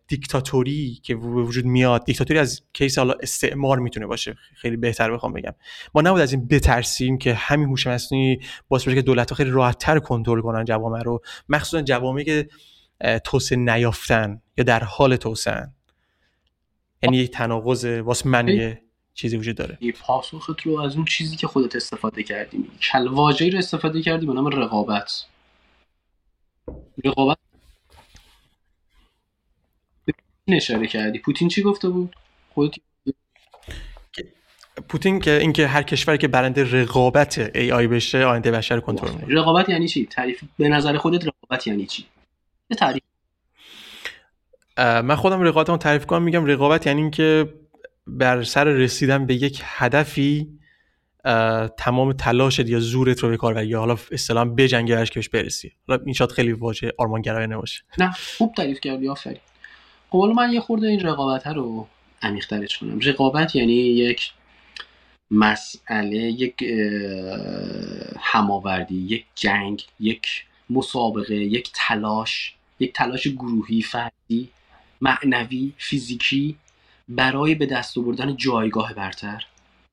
دیکتاتوری که وجود میاد دیکتاتوری از کیس حالا استعمار می‌تونه باشه خیلی بهتر بخوام بگم. ما نبود از این بترسیم که همین هوش مصنوعی باعث که دولت ها خیلی راحتتر کنترل کنن جوامع رو مخصوصا جوامعی که توسعه نیافتن یا در حال توسعه. یعنی یک تناقض واسه من یه چیزی وجود داره. پاسخت رو از اون چیزی که خودت استفاده کردی. کل واژه‌ای رو استفاده کردی به نام رقابت. رقابت. اشاره کردی. پوتین چی گفته بود؟ خودت پوتین که اینکه هر کشوری که برنده رقابت ای آی بشه آینده بشر کنترل رقابت یعنی چی؟ تعریف به نظر خودت رقابت یعنی چی؟ یه تعریف. من خودم رقابت تعریف کنم میگم رقابت یعنی اینکه بر سر رسیدن به یک هدفی تمام تلاشت یا زورت رو به کار یا حالا اصطلاحا بجنگی برش که برسی. حالا این شاید خیلی واژه آرمانگرایانه نباشه. نه خوب تعریف کردی آفرین. خب من یه خورده این رقابت رو عمیق‌ترش کنم. رقابت یعنی یک مسئله یک هماوردی یک جنگ یک مسابقه یک تلاش. یک تلاش گروهی فردی معنوی فیزیکی برای به دست آوردن جایگاه برتر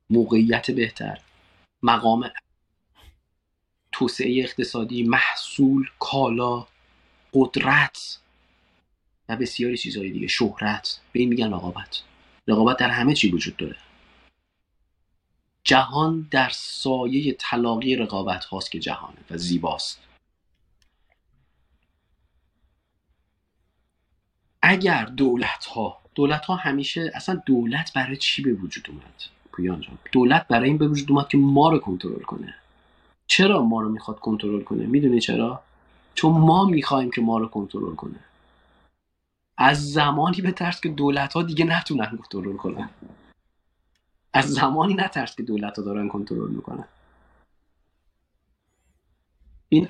موقعیت بهتر مقام توسعه اقتصادی محصول کالا قدرت و بسیاری چیزهای دیگه. شهرت. به این میگن رقابت. رقابت در همه چی وجود داره. جهان در سایه تلاقی رقابت هاست که جهانه و زیباست. اگر دولت ها دولت ها همیشه اصلا دولت برای چی به وجود اومد؟ پویان جان دولت برای این به وجود اومد که ما رو کنترل کنه. چرا ما رو می‌خواد کنترل کنه؟ می‌دونی چرا؟ چون ما می‌خوایم که ما رو کنترل کنه. از زمانی به ترس که دولت ها دیگه نتونن کنترل کنن. از زمانی نترس که دولت ها دارن کنترل می‌کنن. این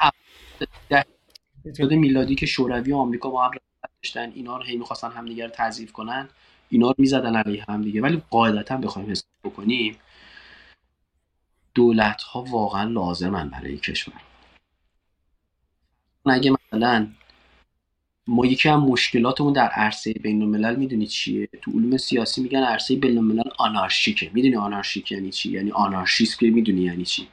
شده میلادی که شوروی و آمریکا با هم داشتن اینا رو هی می‌خواستن همدیگه رو تضعیف کنن اینا رو می‌زدن علیه هم دیگه. ولی قاعدتا بخوایم حساب بکنیم دولت ها واقعا لازمن برای کشور. اگه مثلا ما یکی هم مشکلاتمون در عرصه بین الملل می‌دونی چیه؟ تو علوم سیاسی میگن عرصه بین الملل آنارشیکه. می‌دونی آنارشیک یعنی چی؟ یعنی آنارشیست که می‌دونی یعنی چی؟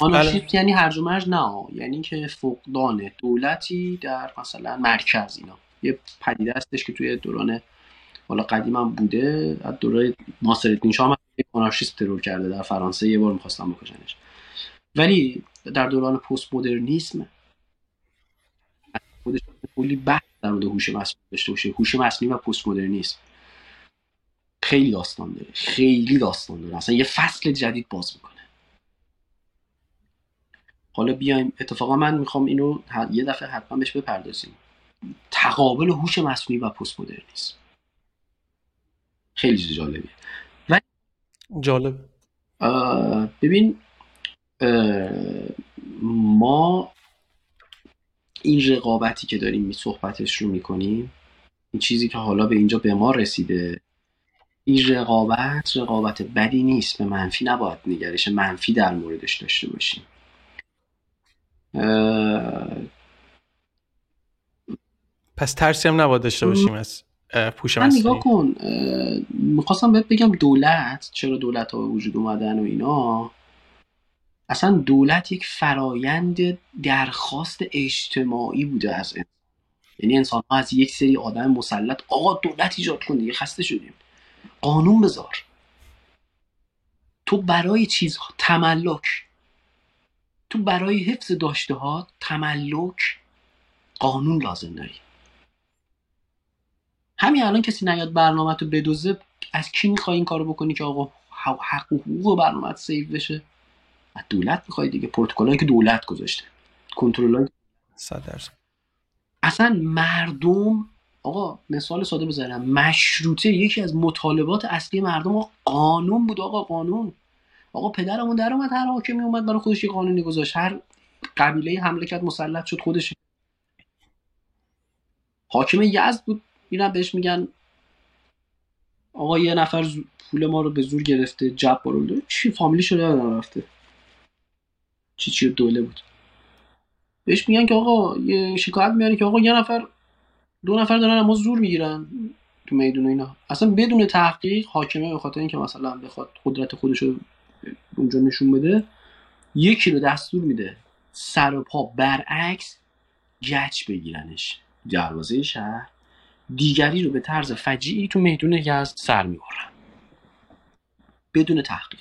آنارشیست بله. یعنی هرج و مرج نه یعنی که فقدان دولتی در مثلا مرکز اینا. یه پدیده هستش که توی دوران حالا قدیم هم بوده از دوره ناصرالدین شاه هم آنارشیست ترور کرده در فرانسه یه بار می‌خواستم بکشنش. ولی در دوران پست مدرنیسم خودش کلی بحث در مورد هوش مصنوعی داشته باشه. هوش مصنوعی و پست مدرنیسم خیلی داستان داره. خیلی داستان داره. اصلا یه فصل جدید باز می‌کنه. حالا بیایم اتفاقا من می‌خوام اینو یه دفعه حتما بهش بپردازیم. تقابل هوش مصنوعی و پست مدرنیسم خیلی چیز جالبیه. و جالب. ببین ما این رقابتی که داریم صحبتش رو می‌کنیم این چیزی که حالا به اینجا به ما رسیده این رقابت رقابت بدی نیست به منفی نباید نگرش منفی در موردش داشته باشیم. پس ترسی هم نباید داشته باشیم از پوش من نگاه کن می‌خواستم بهت بگم دولت چرا دولت ها به وجود اومدن و اینا؟ اصلا دولت یک فرایند درخواست اجتماعی بوده از انسان. یعنی انسان ها از یک سری آدم مسلط آقا دولت ایجاد کن دیگه خسته شدیم. قانون بذار. تو برای چیزها تملک. تو برای حفظ داشته ها تملک قانون لازم داری. همین الان کسی نیاد برنامه تو بدوزه از کی می‌خوای این کارو بکنی که آقا حق و حقوق برنامه سیو بشه؟ از دولت می‌خوای دیگه. پروتکلایی که دولت گذاشته. کنترل اصلا مردم آقا مثال ساده بزنم مشروطه یکی از مطالبات اصلی مردم آقا قانون بود آقا قانون. آقا پدرمون در اومد هر حاکمی اومد برای خودش یه قانونی گذاشت. هر قبیله حمله کرد مسلط شد خودش حاکم یزد بود. میرن بهش میگن آقا یه نفر پول ما رو به زور گرفته جب برولده چی فامیلی شده رفته. چی چی دوله بود. بهش میگن که آقا یه شکایت میاره که آقا یه نفر دو نفر دارن اما زور می‌گیرن تو میدون اینا. اصلا بدون تحقیق حاکمه به خاطر اینکه مثلا بخواد قدرت خودش رو اونجا نشون بده یکی رو دستور میده سر و پا برعکس گچ بگیرنش. دروازه شهر دیگری رو به طرز فجیعی تو میدون یزد سر می‌برن. بدون تحقیق.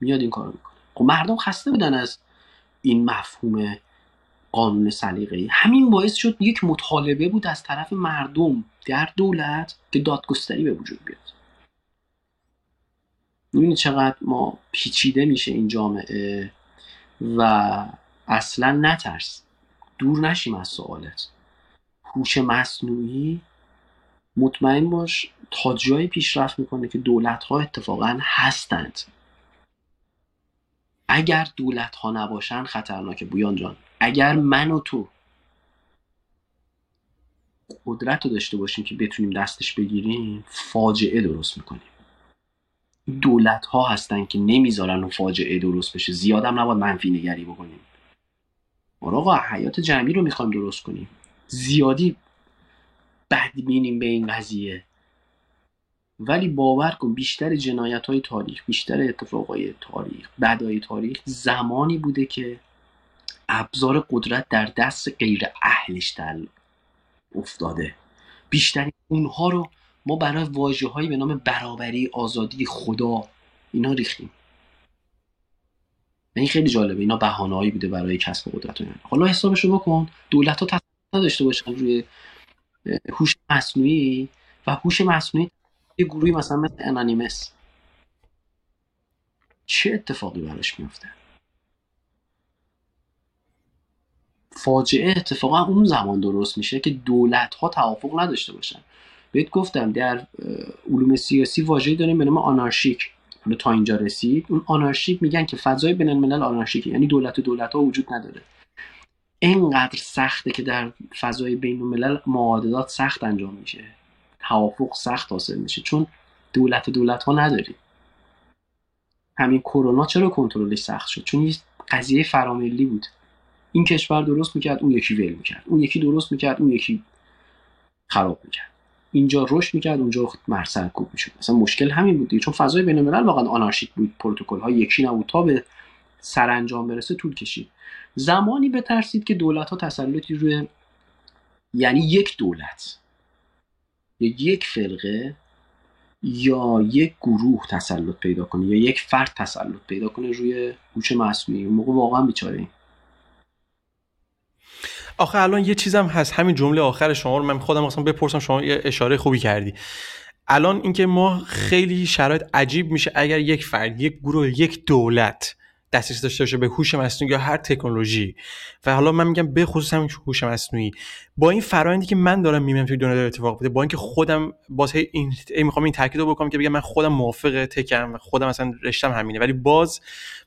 میاد این کارو می‌کنه. خب مردم خسته بودن از این مفهوم قانون سلیقه‌ای. همین باعث شد یک مطالبه بود از طرف مردم در دولت که دادگستری به وجود بیاد. می‌بینی چقدر ما پیچیده میشه این جامعه و اصلا نترس. دور نشیم از سوالت. هوش مصنوعی مطمئن باش تا جایی پیشرفت می‌کنه که دولت ها اتفاقا هستند. اگر دولت ها نباشن خطرناکه بویان جان. اگر من و تو قدرت رو داشته باشیم که بتونیم دستش بگیریم فاجعه درست می‌کنیم. دولت ها هستن که نمی‌ذارن اون فاجعه درست بشه. زیادم نباید منفی نگری بکنیم. آقا حیات جمعی رو می‌خوایم درست کنیم. زیادی بدبینیم به این قضیه. ولی باور کن بیشتر جنایت های تاریخ بیشتر اتفاقای تاریخ بدای تاریخ زمانی بوده که ابزار قدرت در دست غیر اهلش در افتاده. بیشتر اونها رو ما برای واجه هایی به نام برابری آزادی خدا اینا ریختیم. این خیلی جالبه. اینا بهانه‌ای بوده برای کسب قدرت حالا حسابش رو بکن دولت ها نداشته باشن روی هوش مصنوعی و هوش مصنوعی یه گروهی مثلا مثل انانیمس. چه اتفاقی براش میفته فاجعه اتفاقا اون زمان درست میشه که دولت ها توافق نداشته باشن. بهت گفتم در علوم سیاسی واژه‌ای داریم به نام آنارشیک. حالا تا اینجا رسید اون آنارشیک میگن که فضای بین الملل آنارشیکه یعنی دولت و دولت ها وجود نداره. اینقدر سخته که در فضای بین الملل معادلات سخت انجام میشه. توافق سخت حاصل میشه. چون دولت و دولت ها نداریم. همین کرونا چرا کنترلش سخت شد؟ چون یه قضیه فراملی بود. این کشور درست می‌کرد اون یکی ول می‌کرد. اون یکی درست می‌کرد اون یکی خراب می‌کرد. اینجا رشد می‌کرد اونجا مرسل کوب می‌شد. مثلا مشکل همین بود چون فضای بین الملل واقعا آنارشیک بود پروتکل ها یکی نبود. تا به سرانجام برسه طول کشید. زمانی بترسید که دولت ها تسلطی روی یعنی یک دولت یا یک فرقه یا یک گروه تسلط پیدا کنه یا یک فرد تسلط پیدا کنه روی هوش مصنوعی. اون موقع واقعا بیچاره آخه الان یه چیزم هست. همین جمله آخر شما رو من خودم اصلا بپرسم شما یه اشاره خوبی کردی. الان اینکه ما خیلی شرایط عجیب میشه اگر یک فرد یک گروه یک دولت دسترسی داشته باشه به هوش مصنوعی یا هر تکنولوژی. و حالا من میگم به خصوص همین هوش مصنوعی. با این فرآیندی که من دارم می‌بینم توی دنیا داره اتفاق بده با اینکه خودم باز این ای می‌خوام این تاکید رو بکنم که بگم من خودم موافق تکم و خودم مثلا رشتم همینه. ولی باز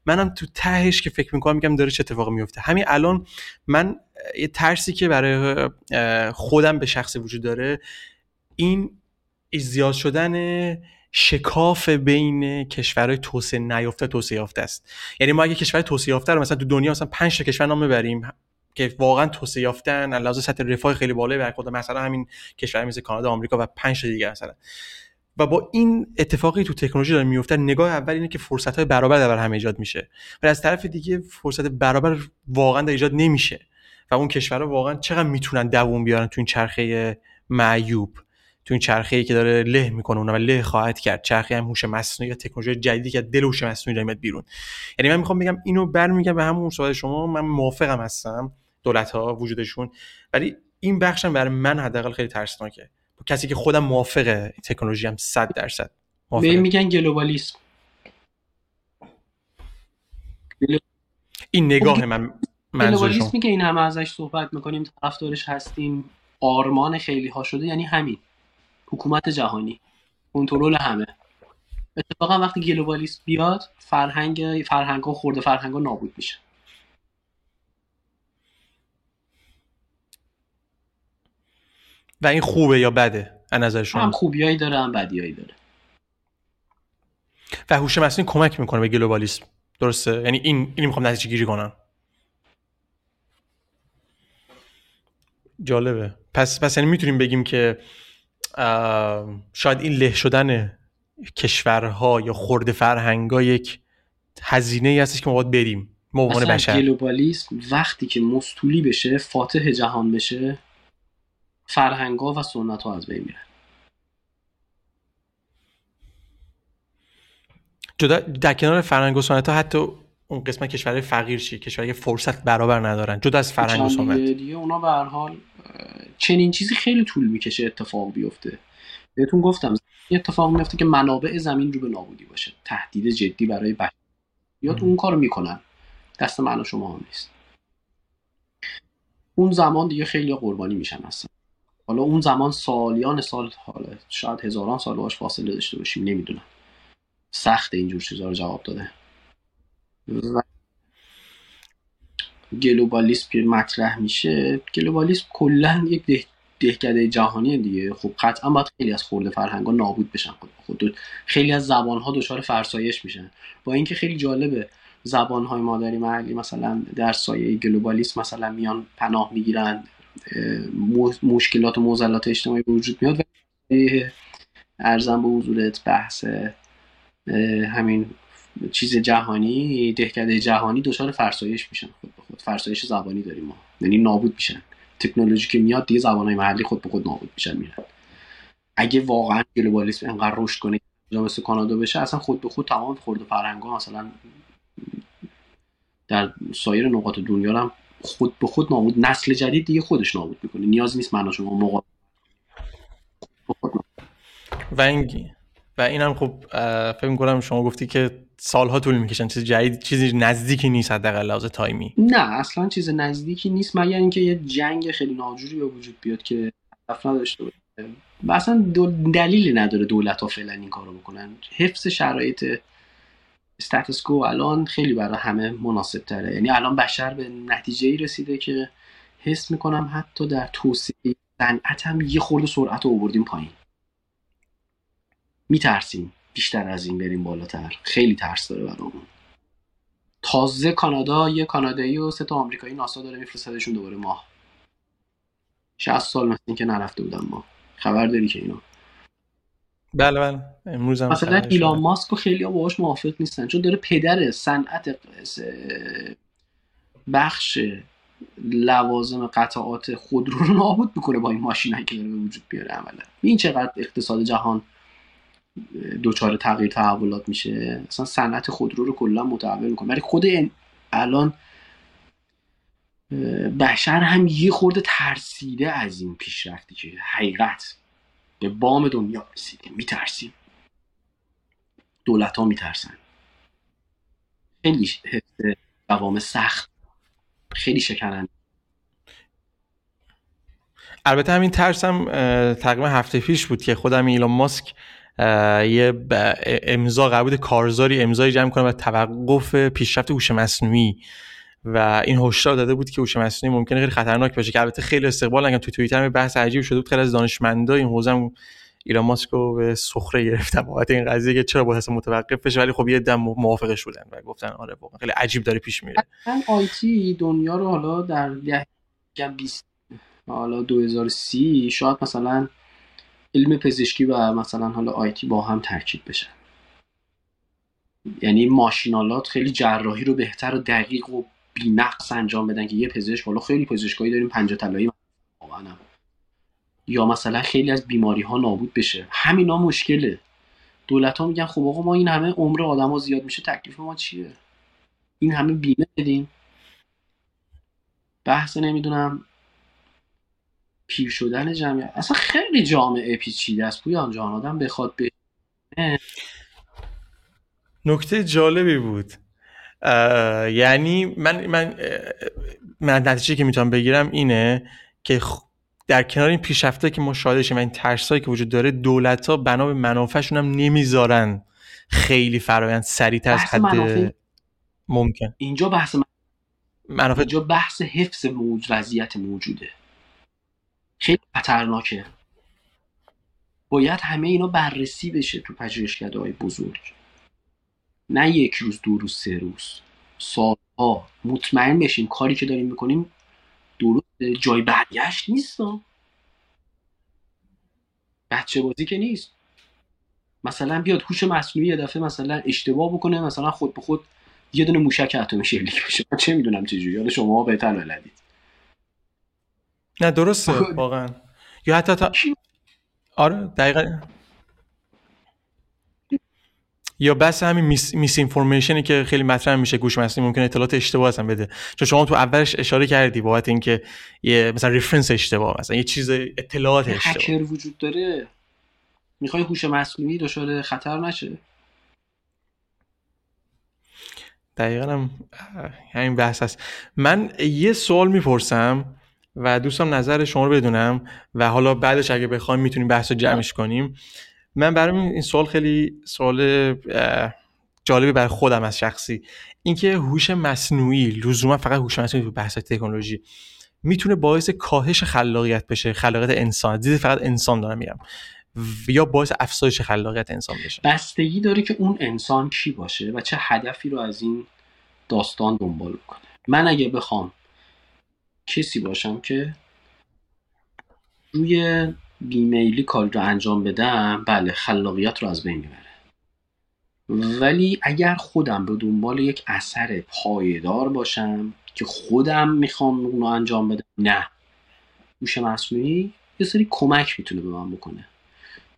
منم تو تهش که فکر می‌کنم میگم داره چه اتفاقی میفته. همین الان من یه ترسی که برای خودم به شخص وجود داره این زیاد شدن شکاف بین کشورهای توسعه نیافته توسعه یافته است. یعنی ما اگه کشور توسعه یافته رو مثلا تو دنیا مثلا 5 تا کشور نام ببریم که واقعا توسعه یافتن علاوه سطح رفاه خیلی بالایی خود مثلا همین کشور مثل کانادا آمریکا و 5 تا دیگه مثلا. و با این اتفاقی تو تکنولوژی داره میفته نگاه اول اینه که فرصت های برابر در هم ایجاد میشه. و از طرف دیگه فرصت برابر واقعا در ایجاد نمیشه. و اون کشورها واقعا چقدر می‌تونن دووم بیارن تو این چرخه معیوب؟ تو این چرخه ای که داره له می‌کنه اونم له خواهد کرد. چرخه هم هوش مصنوعی یا تکنولوژی جدیدی که دل هوش مصنوعی داره میاد بیرون. یعنی من می‌خوام بگم اینو برمیگم به همون سوال شما. من موافقم هستم دولت ها وجودشون. ولی این بخشم برای من حداقل خیلی ترسناکه. کسی که خودم موافقه تکنولوژی هم 100 درصد به میگن گلوبالیسم. این نگاه خب، من گلوبالیسم میگه این همه ازش صحبت می‌کنیم طرفدارش هستیم. آرمان خیلی ها شده یعنی همین. حکومت جهانی. کنترل همه. اتفاقا وقتی گلوبالیسم بیاد فرهنگ فرهنگ ها خورده فرهنگ ها نابود میشه. و این خوبه یا بده؟ از نظر شما؟ هم خوبیایی داره هم بدیایی داره. و هوش مصنوعی کمک می‌کنه به گلوبالیسم. درسته؟ یعنی این اینی می‌خوام نتیجه گیری کنم. جالبه. پس پس یعنی می‌تونیم بگیم که شاید این له شدن کشورها یا خورده فرهنگا یک هزینه ای هستش که ما باید بریم. عنوان بشر. گلوبالیسم وقتی که مستولی بشه فاتح جهان بشه فرهنگا و سنت ها از بین میرن. جدا در کنار فرهنگ و سنت ها حتی اون قسمت کشور فقیر چی کشوری که فرصت برابر ندارن. جدا از فرهنگ و سنت. دیگه اونا به هر حال چنین چیزی خیلی طول می‌کشه اتفاق بیفته. بهتون گفتم این اتفاق میفته که منابع زمین رو به نابودی باشه. تهدید جدی برای بشر. یا اون کارو می‌کنن. دست من و شما هم نیست. اون زمان دیگه خیلی قربانی میشن اصلا. حالا اون زمان سالیان سال حالا شاید هزاران سال باش فاصله داشته باشیم نمی‌دونم. سخت اینجور چیزا رو جواب داده. گلوبالیسم که مطرح میشه گلوبالیسم کلا یک ده... دهکده جهانی دیگه. خب قطعا باید خیلی از خورده فرهنگا نابود بشن. خود خود خیلی از زبان ها دچار فرسایش میشن. با اینکه خیلی جالبه زبان های مادری محلی مثلا در سایه گلوبالیسم مثلا میان پناه می‌گیرن مشکلات و موزلات اجتماعی وجود میاد و ارزم به حضورت بحث همین چیز جهانی دهکده جهانی دچار فرسایش میشن. خود به خود فرسایش زبانی داریم ما. یعنی نابود میشن. تکنولوژی که میاد دیگه زبانهای محلی خود به خود نابود میشن میرن. اگه واقعا گلوبالیسم انقدر رشد کنه مثل کانادا بشه اصلا خود به خود تمام خورده فرهنگا مثلا در سایر نقاط دنیا هم خود به خود نابود نسل جدید دیگه خودش نابود می‌کنه. نیاز نیست من شما موقع و این و اینم خب فکر کنم شما گفتی که سالها طول می‌کشن. چیز جدید چیزی نزدیکی نیست حداقل لحاظ تایمی. نه اصلا چیز نزدیکی نیست مگر اینکه یه جنگ خیلی ناجوری به وجود بیاد که هدف نداشته باشه. اصلا دلیلی نداره دولت ها فعلا این کارو بکنن. حفظ شرایط استاتس الان خیلی برای همه مناسب تره یعنی الان بشر به نتیجه ای رسیده که حس می‌کنم حتی در توسعه صنعت هم یه خورده سرعت رو آوردیم پایین. میترسیم. بیشتر از این بریم بالاتر. خیلی ترس داره برامون. تازه کانادا یه کانادایی و سه تا آمریکایی ناسا داره میفرستدشون دوباره ماه. 60 سال مثل که نرفته بودن ما. خبر داری که اینا. بله بله. امروز هم مثلا ایلان ماسک و خیلی ها باهاش موافق نیستن. چون داره پدر صنعت بخش لوازم قطعات خودرو رو نابود می‌کنه با این ماشین که داره به وجود بیاره عملا. این چقدر اقتصاد جهان دچار تغییر تحولات میشه. اصلا صنعت خودرو رو کلا متحول می‌کنه. ولی خود الان بشر هم یه خورده ترسیده از این پیشرفتی که حقیقت به بام دنیا رسیده. میترسیم. دولت ها میترسن. خیلی قوام سخت. خیلی شکنند البته همین ترسم تقریبا هفته پیش بود که خودم ایلان ماسک یه امضا قرار کارزاری امضای جمع کنه و توقف پیشرفت هوش مصنوعی. و این هشدار داده بود که هوش مصنوعی ممکنه خیلی خطرناک باشه که البته خیلی استقبال نگم تو توییتر بحث عجیب شده بود. خیلی از دانشمندا این حوزه ایلان ماسک رو به سخره گرفتن بابت این قضیه که چرا باید متوقف بشه. ولی خب یه دم موافقش بودن و گفتن آره واقعا خیلی عجیب داره پیش میره. آیتی دنیا رو حالا در ده 20 حالا 2030 شاید مثلا علم پزشکی و مثلا حالا آیتی با هم ترکیب بشن یعنی ماشینالات خیلی جراحی رو بهتر و دقیق و بی‌نقص انجام بدن که یه پزشک حالا خیلی پزشکایی داریم پنجاه طلایی یا مثلا خیلی از بیماری ها نابود بشه. همینا مشکله. دولت ها میگن خب آقا ما این همه عمر آدم ها زیاد میشه تکلیف ما چیه؟ این همه بیمه بدیم. بحث نمی‌دونم. پیر شدن جمعیت. اصلا خیلی جامعه پیچیده است. پویان جان آدم بخواد به نکته جالبی بود. یعنی من من من نتیجه که می‌تونم بگیرم اینه که در کنار این پیشرفته که ما شاهدشیم و این ترسایی که وجود داره دولت ها بنا به منافعشون هم نمی‌ذارن. خیلی فرایند سریعتر از حد ممکن. اینجا بحث منافع اینجا بحث حفظ موج وضعیت موجوده. خیلی خطرناکه. باید همه اینا بررسی بشه تو پژوهشکده های بزرگ. نه یک روز دو روز سه روز. سالها مطمئن بشیم کاری که داریم می‌کنیم درست جای برگشت نیست بچه بازی که نیست. مثلا بیاد هوش مصنوعی یه دفعه مثلا اشتباه بکنه مثلا خود به خود یه دونه موشک اتمی شلیک بشه. چه می‌دونم چه جوری. حالا شما بهتر بلدید. نه درسته واقعا. یا حتی تا آره دقیقا. یا بس همین mis, misinformation ی که خیلی مطرح میشه هوش مصنوعی ممکن اطلاعات اشتباه اصلا بده. چون شما تو اولش اشاره کردی بابت اینکه یه مثلا reference اشتباه مثلا یه چیز اطلاعات اشتباه. هکر وجود داره. می‌خوای هوش مصنوعی دچار خطر نشه. دقیقا هم همین بحث هست من یه سوال می‌پرسم. و دوستم نظر شما رو بدونم و حالا بعدش اگه بخوایم می‌تونیم بحث رو جمعش کنیم. من برای این سوال خیلی سوال جالبی برای خودم از شخصی. اینکه هوش مصنوعی لزوما فقط هوش مصنوعی تو بحث تکنولوژی می‌تونه باعث کاهش خلاقیت بشه خلاقیت انسان. دید فقط انسان دارم میگم. یا باعث افزایش خلاقیت انسان بشه. بستگی داره که اون انسان کی باشه و چه هدفی رو از این داستان دنبال کنه من اگه بخوام کسی باشم که روی بیمیلی کار رو انجام بدم بله خلاقیت رو از بین می‌بره. ولی اگر خودم به دنبال یک اثر پایدار باشم که خودم می‌خوام اونو انجام بدم نه. هوش مصنوعی یه سری کمک می‌تونه به من بکنه.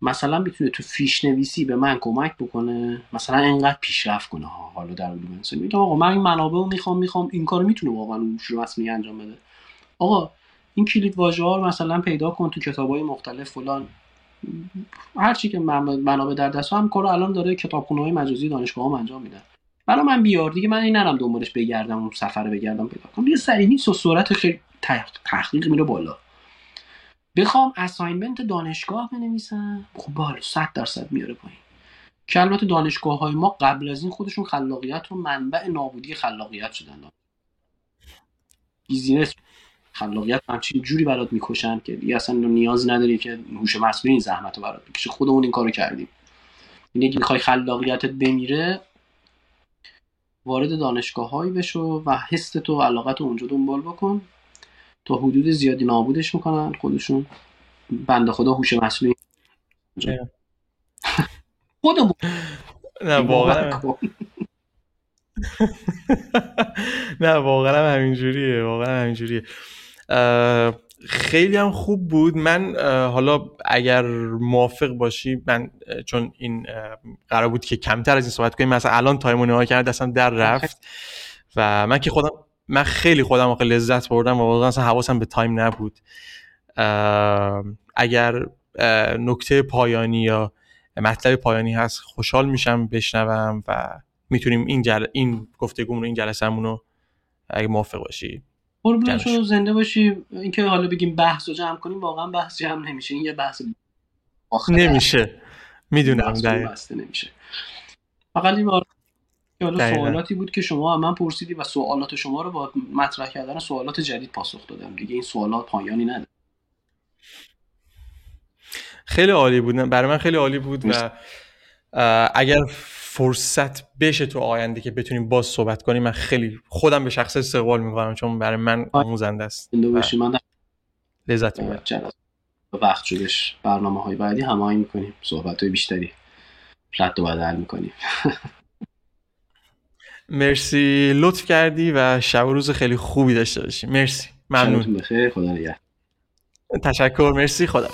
مثلا می‌تونه تو فیش نویسی به من کمک بکنه مثلا اینقدر پیشرفت کنه. حالا در علوم میگم آقا من این منابع رو می‌خوام می‌خوام این کارو می‌تونه واقعا هوش مصنوعی انجام بده. آقا این کلید واژه ها مثلا پیدا کن تو کتاب های مختلف فلان. هر چی که منابع در دست هم کارو الان داره کتابخونه های مجازی دانشگاه هم انجام میدن برای من بیار دیگه من این نرم دنبالش بگردم اون سفر بگردم پیدا کنم. یه سری نیست و سرعت خیلی تحقیق میره بالا. بخوام assignment دانشگاه بنویسم. خب بالا 100 درصد میاره پایین. که البته دانشگاه های ما قبل از این خودشون خلاقیت و منبع نابودی خلاقیت شدن. business خلاقیت همچین جوری برات می‌کشن که دیگه اصلا نیاز نداری که هوش مصنوعی این زحمت رو برات بکشه. خودمون این کارو کردیم. اینه که می‌خوای خلاقیتت بمیره وارد دانشگاه هایی بشو و حست تو علاقت رو اونجا دنبال بکن تا حدود زیادی نابودش می‌کنن خودشون. بنده خدا هوش مصنوعی خودمون. نه واقعا. نه واقعا همینجوریه واقعا همینجوریه. خیلی هم خوب بود. من حالا اگر موافق باشی من چون این قرار بود که کمتر از این صحبت کنیم مثلا الان time و نگاه کرد اصلا در رفت. و من که خودم من خیلی خودم واقعا لذت بردم و واقعا اصلا حواسم به time نبود. اگر نکته پایانی یا مطلب پایانی هست خوشحال میشم بشنوم و می‌تونیم این جل... این گفتگو رو این جلسه رو اگه موافق باشی. قربون شما زنده باشی. اینکه حالا بگیم بحث رو جمع کنیم واقعا بحث جمع نمیشه. این یه بحث نمیشه. می‌دونم بسته نمیشه. فقط این حالا سوالاتی بود که شما من پرسیدی و سوالات شما رو با مطرح کردن سوالات جدید پاسخ دادم. دیگه این سوالات پایانی نداره. خیلی عالی بود. برای من خیلی عالی بود و اگر فرصت بشه تو آینده که بتونیم باز صحبت کنیم من خیلی خودم به شخص استقبال می‌کنم چون برای من آموزنده است. من لذت می‌برم. وقت شدش برنامه های بعدی هماهنگ می‌کنیم. صحبت های بیشتری. رد و بدل می‌کنیم. مرسی. لطف کردی و شب و روز خیلی خوبی داشته باشی. مرسی. ممنون. بخیر. خدا تشکر. مرسی. خدا